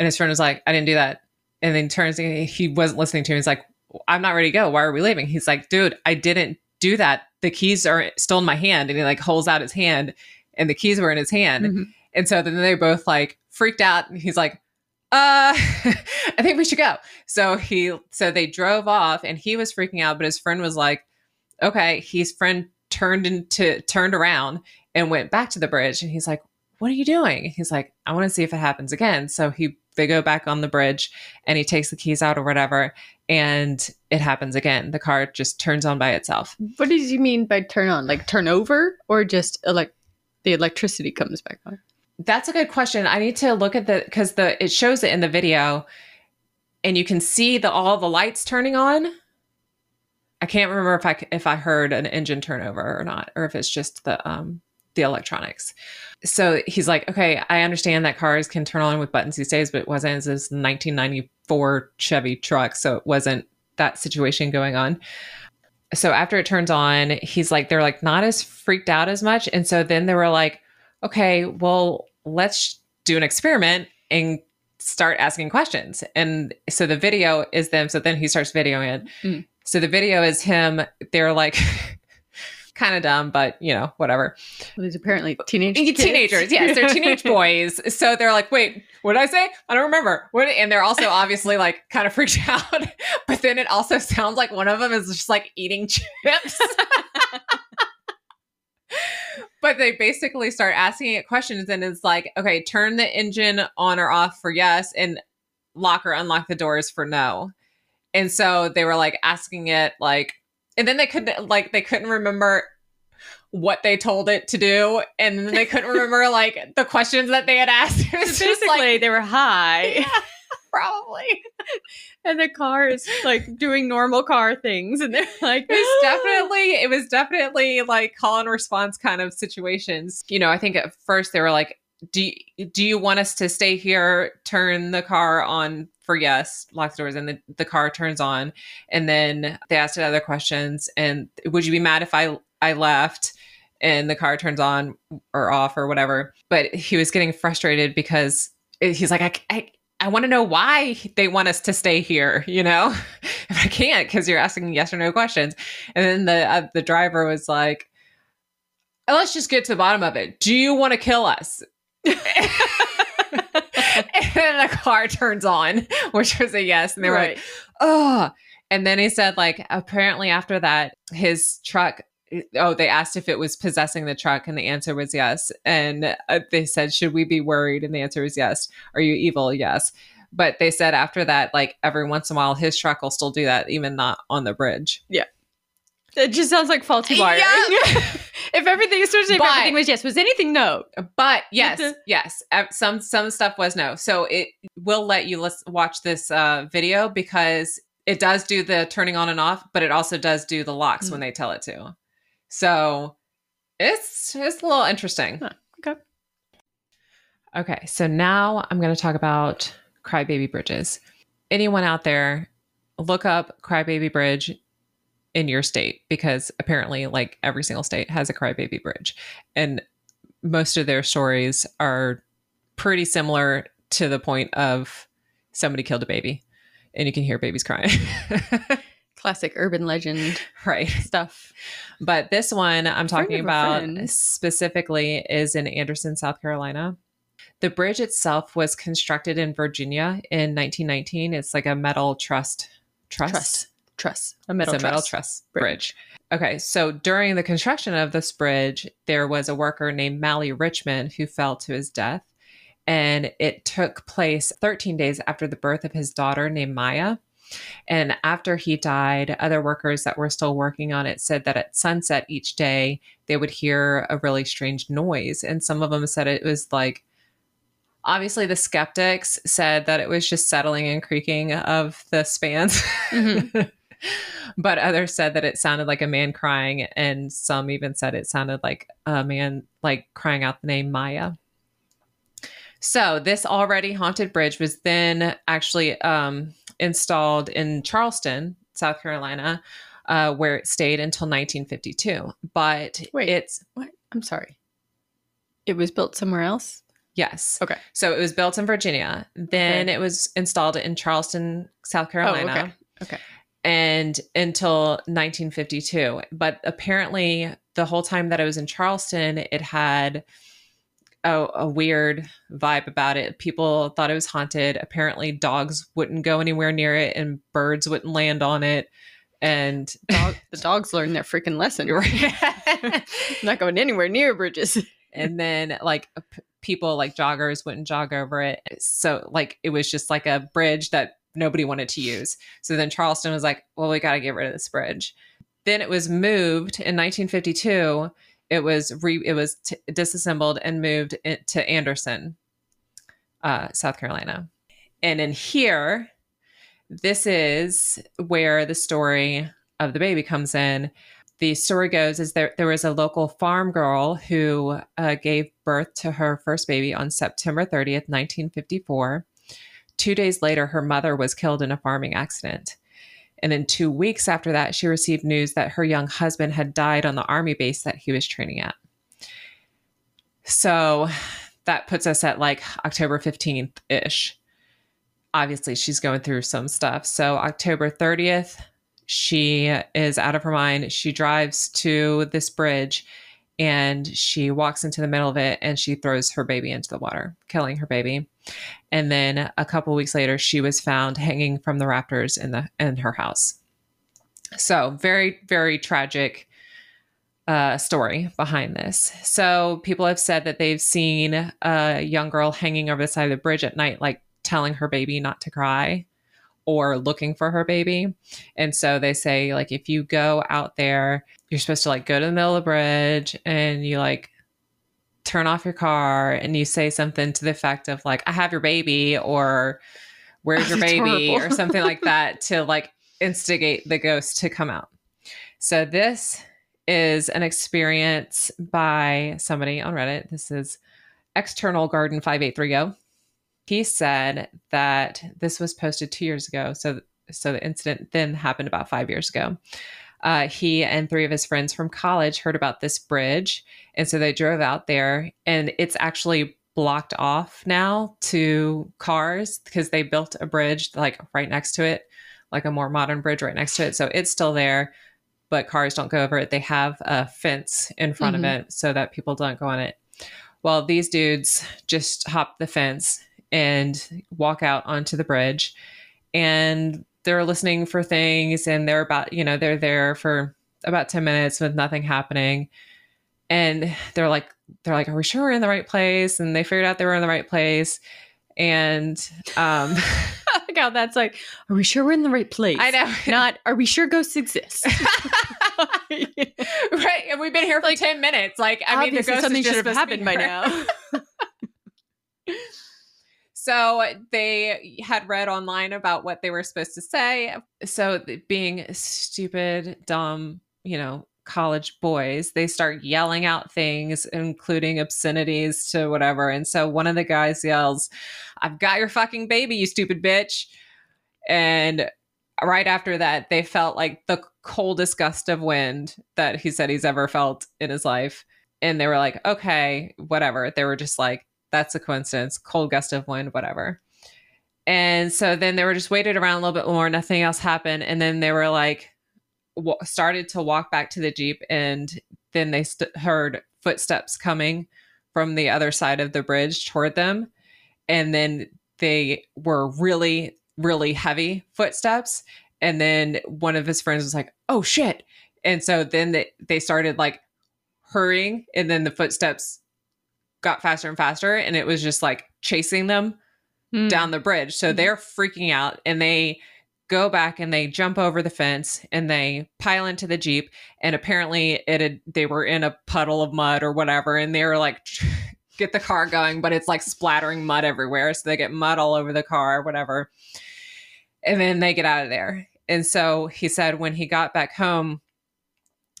And his friend was like, I didn't do that. And then turns, he wasn't listening to him. He's like, I'm not ready to go. Why are we leaving? He's like, dude, I didn't do that. The keys are still in my hand. And he like holds out his hand and the keys were in his hand. Mhm. And so then they both like freaked out. And he's like, uh, I think we should go. So he, so they drove off and he was freaking out, but his friend was like, okay. His friend turned into, turned around and went back to the bridge. And he's like, what are you doing? He's like, I want to see if it happens again. So he, they go back on the bridge and he takes the keys out or whatever. And it happens again. The car just turns on by itself. What does you mean by turn on? Like turn over or just like the electricity comes back on? That's a good question. I need to look at the because the it shows it in the video, and you can see the all the lights turning on. I can't remember if I if I heard an engine turnover or not, or if it's just the um the electronics. So he's like, okay, I understand that cars can turn on with buttons these days, but it wasn't as this 1994 Chevy truck, so it wasn't that situation going on. So after it turns on, he's like, they're like not as freaked out as much, and so then they were like, okay, well, let's do an experiment and start asking questions. And so the video is them. So then he starts videoing it. Mm. So the video is him. They're like kind of dumb, but you know, whatever. Well, these apparently teenage Teenagers, yes, they're teenage boys. So they're like, wait, what did I say? I don't remember. What? And they're also obviously like kind of freaked out. But then it also sounds like one of them is just like eating chips. but they basically start asking it questions and it's like, okay, turn the engine on or off for yes, and lock or unlock the doors for no. And so they were like asking it like, and then they couldn't like they couldn't remember what they told it to do, and then they couldn't remember like the questions that they had asked. It was just basically, like they were high, Yeah, probably. and the car is like doing normal car things, and they're like, It was ah. definitely it was definitely like call and response kind of situations. You know, I think at first they were like, "Do do you want us to stay here? Turn the car on for yes, lock the doors, and the, the car turns on." And then they asked it other questions, and would you be mad if I I left? And the car turns on or off or whatever. But he was getting frustrated because he's like, I, I, I want to know why they want us to stay here, you know? I can't because you're asking yes or no questions. And then the uh, the driver was like, "Oh, "Let's just get to the bottom of it. Do you want to kill us?" and then the car turns on, which was a yes, and they were like, oh and then he said like apparently after that his truck oh they asked if it was possessing the truck and the answer was yes. And uh, they said should we be worried? And the answer was yes. Are you evil? Yes. But they said after that like every once in a while his truck will still do that even not on the bridge. Yeah. It just sounds like faulty wiring. Yeah. if everything, especially if But- everything was yes, was anything no? but yes yes uh, some some stuff was no so it will let you let's watch this uh video because it does do the turning on and off, but it also does do the locks Mm. when they tell it to. So it's it's a little interesting. Huh, okay. Okay, so now I'm going to talk about crybaby bridges. Anyone out there, look up crybaby bridge in your state because apparently, like every single state has a crybaby bridge, and most of their stories are pretty similar to the point of somebody killed a baby, and you can hear babies crying. Classic urban legend right. stuff. But this one I'm talking about specifically is in Anderson, South Carolina. The bridge itself was constructed in Virginia in 1919. It's like a metal trust trust. Trust. Truss. A metal it's a metal truss. truss Bridge. bridge. Okay, so during the construction of this bridge, there was a worker named Mally Richmond who fell to his death. And it took place 13 days after the birth of his daughter named Maya. And after he died, other workers that were still working on it said that at sunset each day, they would hear a really strange noise. And some of them said it was like, obviously, the skeptics said that it was just settling and creaking of the spans. Mhm. but others said that it sounded like a man crying. And some even said it sounded like a man like crying out the name Maya. So this already haunted bridge was then actually um, installed in Charleston, South Carolina, uh, where it stayed until 1952. But Wait. it's What? I'm sorry. It was built somewhere else? yes. Okay. So it was built in Virginia. Then Okay. it was installed in Charleston, South Oh, Carolina. okay. Okay. And until 1952. But apparently, the whole time that I was in Charleston, it had a, a weird vibe about it. People thought it was haunted. Apparently, dogs wouldn't go anywhere near it, and birds wouldn't land on it. And Dog, the dogs learned their freaking lesson. Not going anywhere near bridges. and then like p- people like joggers wouldn't jog over it so like it was just like a bridge that nobody wanted to use. So then charleston was like well we got to get rid of this bridge. Then it was moved in 1952 it was re it was t- disassembled and moved to anderson uh, south carolina. And in here this is where the story of the baby comes in. The story goes is there there was a local farm girl who uh, gave birth to her first baby on September 30th, 1954. Two days later, her mother was killed in a farming accident. And then two weeks after that, she received news that her young husband had died on the army base that he was training at. So that puts us at like October 15th ish. Obviously, she's going through some stuff. So, October 30th, she is out of her mind. She drives to this bridge and she walks into the middle of it and she throws her baby into the water, killing her baby. And then a couple weeks later, she was found hanging from the rafters in the in her house. So very very tragic uh, story behind this. So people have said that they've seen a young girl hanging over the side of the bridge at night, like telling her baby not to cry or looking for her baby. And so they say, like, if you go out there, you're supposed to like go to the middle of the bridge and you like turn off your car and you say something to the effect of like, I have your baby or where's your That's baby horrible. or something like that to like instigate the ghost to come out. So this is an experience by somebody on Reddit. This is External Garden 5830 he said that this was posted two years ago. So, so the incident then happened about five years ago. Uh, he and three of his friends from college heard about this bridge, and so they drove out there, and it's actually blocked off now to cars because they built a bridge like right next to it, like a more modern bridge right next to it. So it's still there, but cars don't go over it. They have a fence in front Mhm. of it so that people don't go on it. Well, these dudes just hop the fence and walk out onto the bridge and they're listening for things and they're about you know they're there for about 10 minutes with nothing happening and they're like they're like are we sure we're in the right place and they figured out they were in the right place and um like how that's like, are we sure we're in the right place? i know Not, are we sure ghosts exist? right and we've been here for like, 10 minutes like i mean the ghost something should have supposed to be happened by now. So they had read online about what they were supposed to say. So being stupid, dumb, you know, college boys, they start yelling out things, including obscenities to whatever. And so one of the guys yells, I've got your fucking baby, you stupid bitch. And right after that, they felt like the coldest gust of wind that he said he's ever felt in his life. And they were like, okay, whatever. They were just like, that's a coincidence, cold gust of wind, whatever. And so then they were just waited around a little bit more, nothing else happened. And then they were like, w- started to walk back to the Jeep. And then they st- heard footsteps coming from the other side of the bridge toward them. And then they were really, really heavy footsteps. And then one of his friends was like, oh shit. And so then they, they started like hurrying. And then the footsteps got faster and faster. And it was just like chasing them mm. down the bridge. So mm-hmm. they're freaking out and they go back and they jump over the fence and they pile into the jeep and apparently it had, they were in a puddle of mud or whatever and they were like get the car going but it's like splattering mud everywhere so they get mud all over the car or whatever and then they get out of there and so he said when he got back home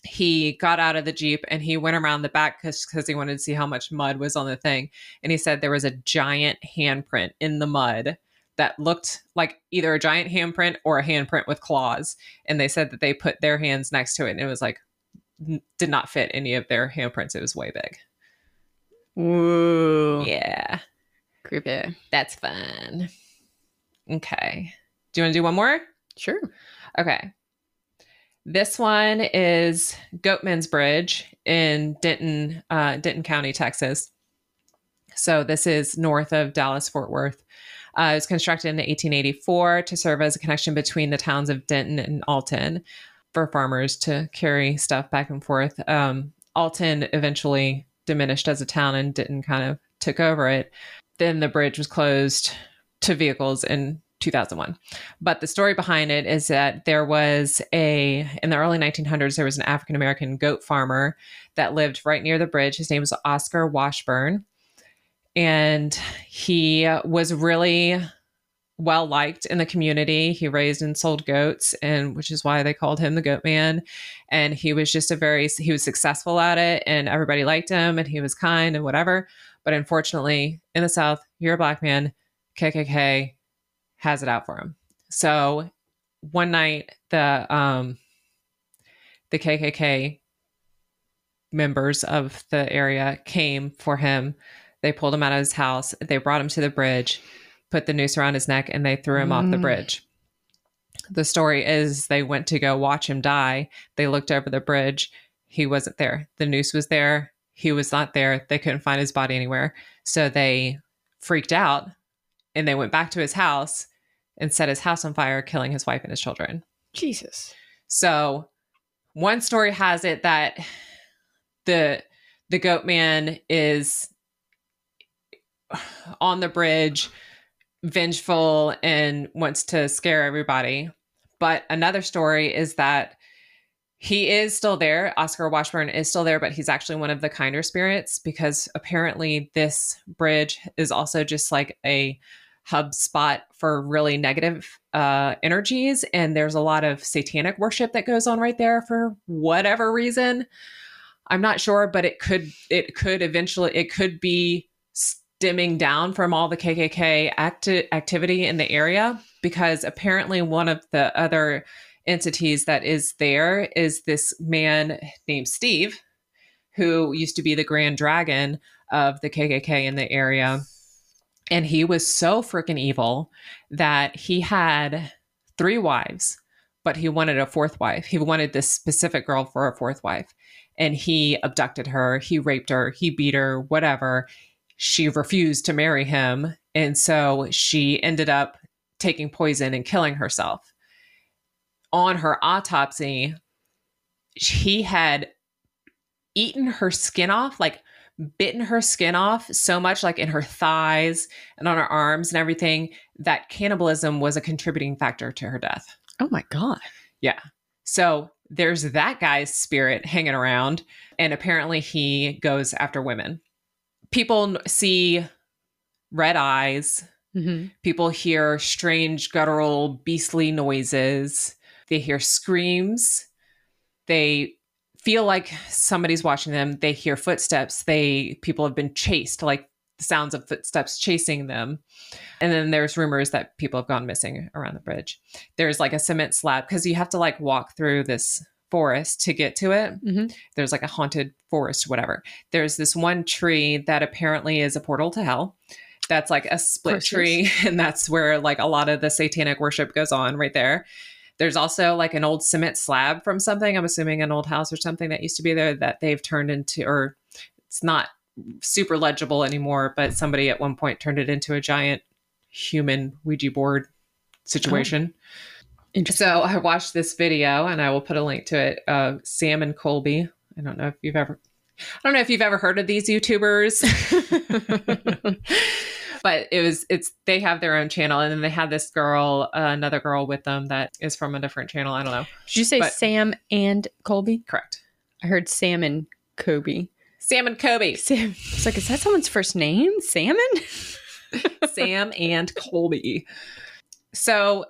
he got out of the jeep and he went around the back because he wanted to see how much mud was on the thing and he said there was a giant handprint in the mud that looked like either a giant handprint or a handprint with claws. And they said that they put their hands next to it and it was like, n- did not fit any of their handprints. It was way big. Whoa. Yeah. Creepy. That's fun. Okay. Do you want to do one more? Sure. Okay. This one is Goatman's Bridge in Denton, uh, Denton County, Texas. So this is north of Dallas Fort Worth. Uh, it was constructed in 1884 to serve as a connection between the towns of Denton and Alton for farmers to carry stuff back and forth. Um, Alton eventually diminished as a town and Denton kind of took over it. Then the bridge was closed to vehicles in 2001. But the story behind it is that there was a, in the early 1900s, there was an African American goat farmer that lived right near the bridge. His name was Oscar Washburn and he was really well liked in the community. He raised and sold goats, and which is why they called him the Goat Man. And he was just a very he was successful at it, and everybody liked him, and he was kind and whatever. But unfortunately, in the South, you're a black man. KKK has it out for him. So one night, the um, the KKK members of the area came for him they pulled him out of his house. They brought him to the bridge, put the noose around his neck, and they threw him mm. off the mm. bridge. The story is they went to go watch him die. They looked over the bridge. He wasn't there. The noose was there. He was not there. They couldn't find his body anywhere. So they freaked out and they went back to his house and set his house on fire, killing his wife and his children. Jesus. So one story has it that the the goat man is on the bridge, vengeful, and wants to scare everybody. But another story is that he is still there. Oscar Washburn is still there, but he's actually one of the kinder spirits because apparently this bridge is also just like a hub spot for really negative uh, energies. And there's a lot of satanic worship that goes on right there for whatever reason. I'm not sure, but it could it could eventually it could be stemming down from all the KKK acti- activity in the area because apparently one of the other entities that is there is this man named Steve who used to be the grand dragon of the KKK in the area and he was so freaking evil that he had three wives but he wanted a fourth wife. He wanted this specific girl for a fourth wife. And he abducted her. He raped her. He beat her. Whatever. She refused to marry him. And so she ended up taking poison and killing herself. On her autopsy, he had eaten her skin off, like bitten her skin off so much, like in her thighs and on her arms and everything, that cannibalism was a contributing factor to her death. Oh my God. Yeah. So there's that guy's spirit hanging around. And apparently he goes after women people see red eyes Mm-hmm. People hear strange, guttural, beastly noises. They hear screams. They feel like somebody's watching them. They hear footsteps. They people have been chased, like the sounds of footsteps chasing them. And then there's rumors that people have gone missing around the bridge. There's like a cement slab because you have to like walk through this forest to get to it. Mm-hmm. There's like a haunted forest, whatever. There's this one tree that apparently is a portal to hell. That's like a split tree, and that's where like a lot of the satanic worship goes on right there. There's also like an old cement slab from something, I'm assuming an old house or something that used to be there that they've turned into, or it's not super legible anymore, but somebody at one point turned it into a giant human Ouija board situation. Interesting. So I watched this video and I will put a link to it. Uh, Sam and Colby. I don't know if you've ever, I don't know if you've ever heard of these YouTubers, but it was, it's, they have their own channel and then they had this girl, uh, another girl with them that is from a different channel. I don't know. Did you say But- Sam and Colby? Correct. I heard Sam and Kobe. Sam and Kobe. Sam. It's like, is that someone's first name? Salmon? Sam and Colby. So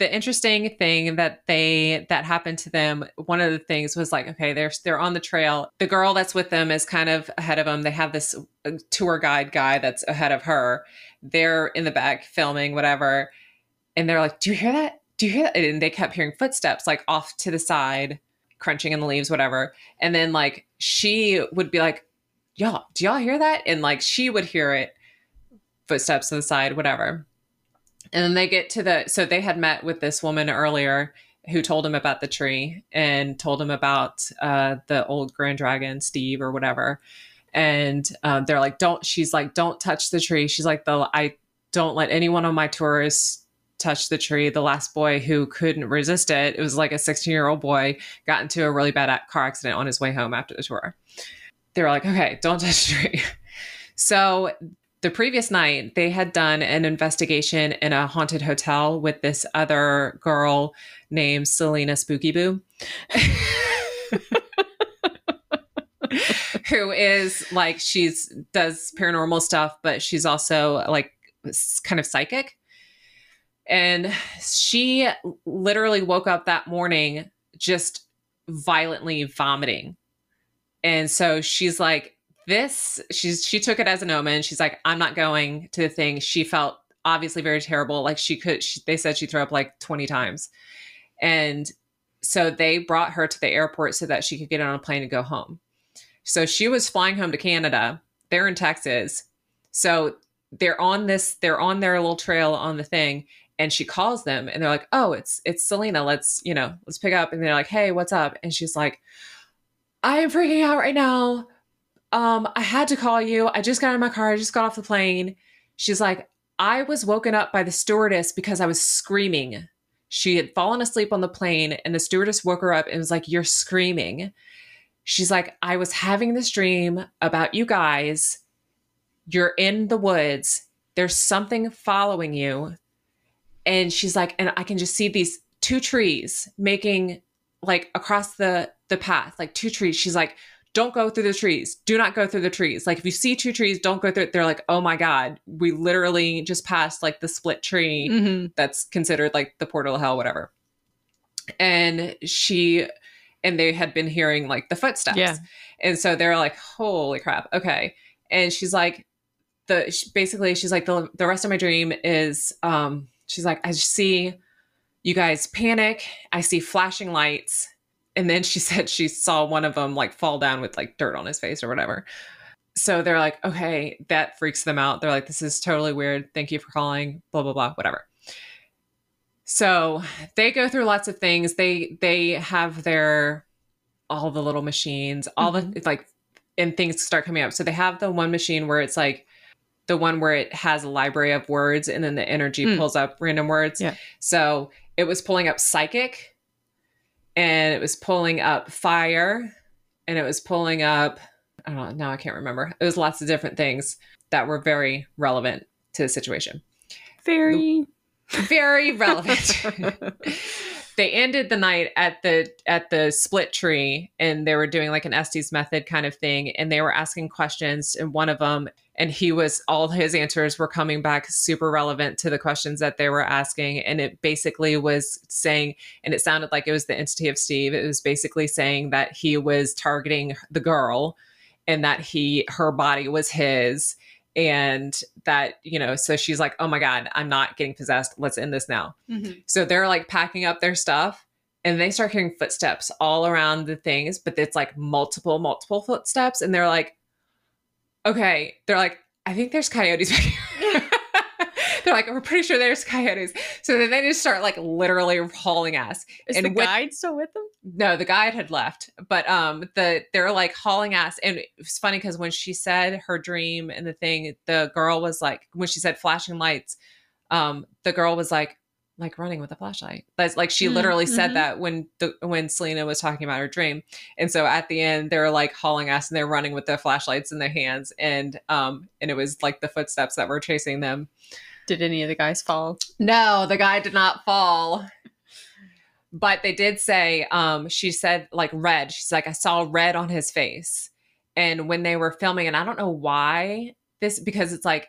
the interesting thing that they that happened to them, one of the things was like, okay, they're they're on the trail. The girl that's with them is kind of ahead of them. They have this uh, tour guide guy that's ahead of her. They're in the back filming whatever, and they're like, "Do you hear that? Do you hear that?" And they kept hearing footsteps like off to the side, crunching in the leaves, whatever. And then like she would be like, "Y'all, do y'all hear that?" And like she would hear it footsteps to the side, whatever. And then they get to the so they had met with this woman earlier who told him about the tree and told him about uh, the old grand dragon Steve or whatever. And um, they're like, "Don't." She's like, "Don't touch the tree." She's like, "The I don't let anyone on my tours touch the tree." The last boy who couldn't resist it, it was like a 16 year old boy, got into a really bad car accident on his way home after the tour. They were like, "Okay, don't touch the tree." So the previous night they had done an investigation in a haunted hotel with this other girl named Celina Spookyboo. who is like she's does paranormal stuff but she's also like kind of psychic and she literally woke up that morning just violently vomiting and so she's like this she's she took it as an omen. She's like i'm not going to the thing. She felt obviously very terrible. Like she could she, they said she threw up like 20 times. And so they brought her to the airport so that she could get on a plane and go home. So she was flying home to canada. They're in texas. So they're on this they're on their little trail on the thing and she calls them and they're like oh it's it's celina. Let's you know let's pick up. And they're like hey what's up? And she's like i am freaking out right now um, I had to call you. I just got in my car. I just got off the plane. She's like, I was woken up by the stewardess because I was screaming. She had fallen asleep on the plane, and the stewardess woke her up and was like, You're screaming. She's like, I was having this dream about you guys. You're in the woods. There's something following you. And she's like, and I can just see these two trees making like across the the path, like two trees. She's like, don't go through the trees. Do not go through the trees. Like if you see two trees, don't go through it. They're like, oh my God, we literally just passed like the split tree Mm-hmm. that's considered like the portal of hell, whatever. And she and they had been hearing like the footsteps. Yeah. And so they're like, holy crap. Okay. And she's like, the she- basically she's like, the, the rest of my dream is um, she's like, I see you guys panic. I see flashing lights. And then she said she saw one of them like fall down with like dirt on his face or whatever. So they're like, okay, that freaks them out. They're like, this is totally weird. Thank you for calling, blah, blah, blah, whatever. So they go through lots of things. They they have their all the little machines, all the it's like and things start coming up. So they have the one machine where it's like the one where it has a library of words and then the energy Hmm. pulls up random words. Yeah. So it was pulling up psychic and it was pulling up fire and it was pulling up I don't know, now I can't remember. It was lots of different things that were very relevant to the situation Very. very relevant. they ended the night at the at the split tree and they were doing like an Estes method kind of thing and they were asking questions and one of them and he was all his answers were coming back super relevant to the questions that they were asking and it basically was saying and it sounded like it was the entity of Steve it was basically saying that he was targeting the girl and that he her body was his and that you know so she's like oh my god i'm not getting possessed. Let's end this now. Mm-hmm. so they're like packing up their stuff and they start hearing footsteps all around the things but it's like multiple multiple footsteps and they're like okay. They're like i think there's coyotes back here they're like, we're pretty sure there's coyotes. So then they just start like literally hauling ass. Is and the with, guide still with them? No, the guide had left. But um the they're like hauling ass. And it's funny because when she said her dream and the thing, the girl was like, when she said flashing lights, um, the girl was like, like running with a flashlight. That's like she literally mm-hmm. said that when the when Celina was talking about her dream. And so at the end they're like hauling ass and they're running with their flashlights in their hands and um and it was like the footsteps that were chasing them. Did any of the guys fall? No, the guy did not fall. But they did say, um, she said like red. She's like, I saw red on his face. And when they were filming, and I don't know why this, because it's like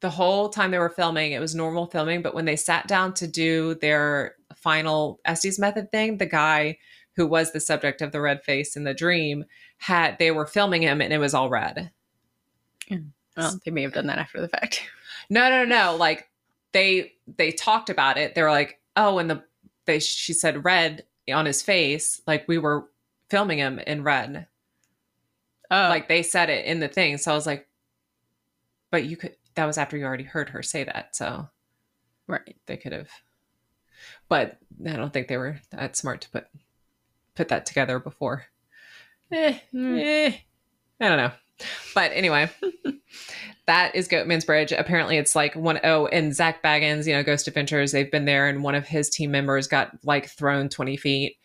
the whole time they were filming, it was normal filming. But when they sat down to do their final Estes method thing, the guy who was the subject of the red face in the dream had, they were filming him and it was all red. Well, they may have done that after the fact. No, no, no. Like they they talked about it. They were like, oh, and the they she said red on his face. Like we were filming him in red. Oh. Like they said it in the thing. So I was like, but you could that was after you already heard her say that. So Right. They could have but I don't think they were that smart to put put that together before. Eh, mm. eh. I don't know. But anyway, that is Goatman's Bridge. Apparently, it's like one oh, and Zak Bagans, you know, Ghost Adventures, they've been there, and one of his team members got like thrown 20 feet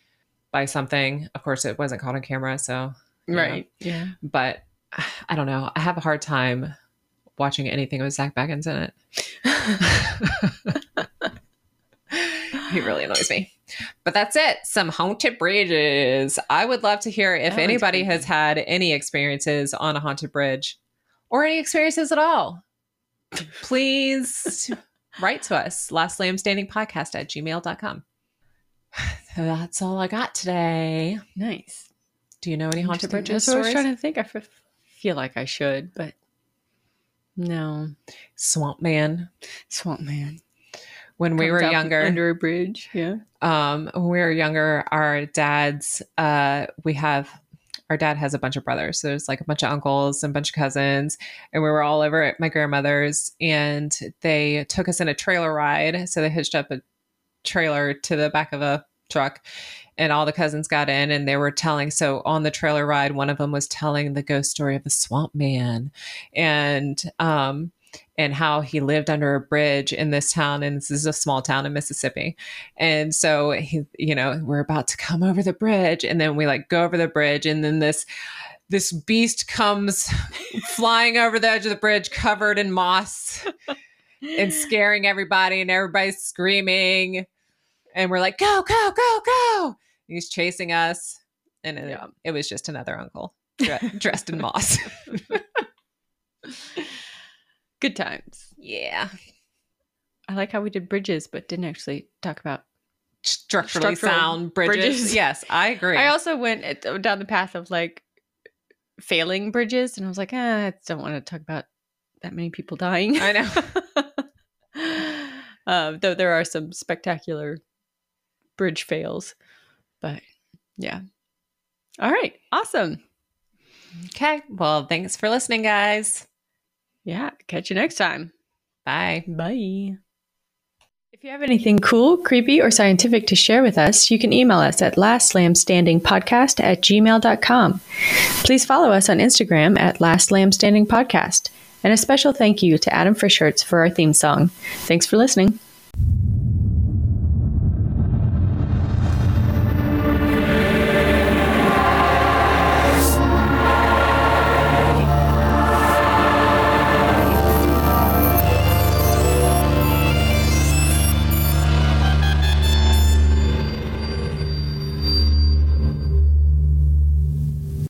by something. Of course, it wasn't caught on camera. So, right. Know. Yeah. But I don't know. I have a hard time watching anything with Zak Bagans in it. he really annoys me. But that's it. Some haunted bridges. I would love to hear if anybody has had any experiences on a haunted bridge or any experiences at all. Please write to us. Last Lamb Standing Podcast at gmail.com. So That's all I got today. Nice. Do you know any haunted bridges? That's what I was trying to think. I feel like I should, but no. Swamp Man. Swamp Man when we were younger. under a bridge yeah. Um when we were younger our dads uh we have our dad has a bunch of brothers. So there's like a bunch of uncles and a bunch of cousins and we were all over at my grandmother's and they took us in a trailer ride. So they hitched up a trailer to the back of a truck and all the cousins got in and they were telling so on the trailer ride one of them was telling the ghost story of the swamp man. And um and how he lived under a bridge in this town and this is a small town in Mississippi. And so he you know, we're about to come over the bridge and then we like go over the bridge and then this this beast comes flying over the edge of the bridge covered in moss and scaring everybody and everybody's screaming and we're like go go go go. He's chasing us and it, yeah. it was just another uncle dressed in moss. Good times. Yeah. I like how we did bridges, but didn't actually talk about structurally structural sound bridges. bridges. Yes, I agree. I also went down the path of like failing bridges, and I was like, eh, I don't want to talk about that many people dying. I know. um, though there are some spectacular bridge fails, but yeah. All right, awesome. Okay, well, thanks for listening, guys. Yeah. Catch you next time. Bye. Bye. If you have anything cool, creepy, or scientific to share with us, you can email us at lastlambstandingpodcast at gmail.com. Please follow us on Instagram at lastlambstandingpodcast. And a special thank you to Adam Frischhertz for our theme song. Thanks for listening.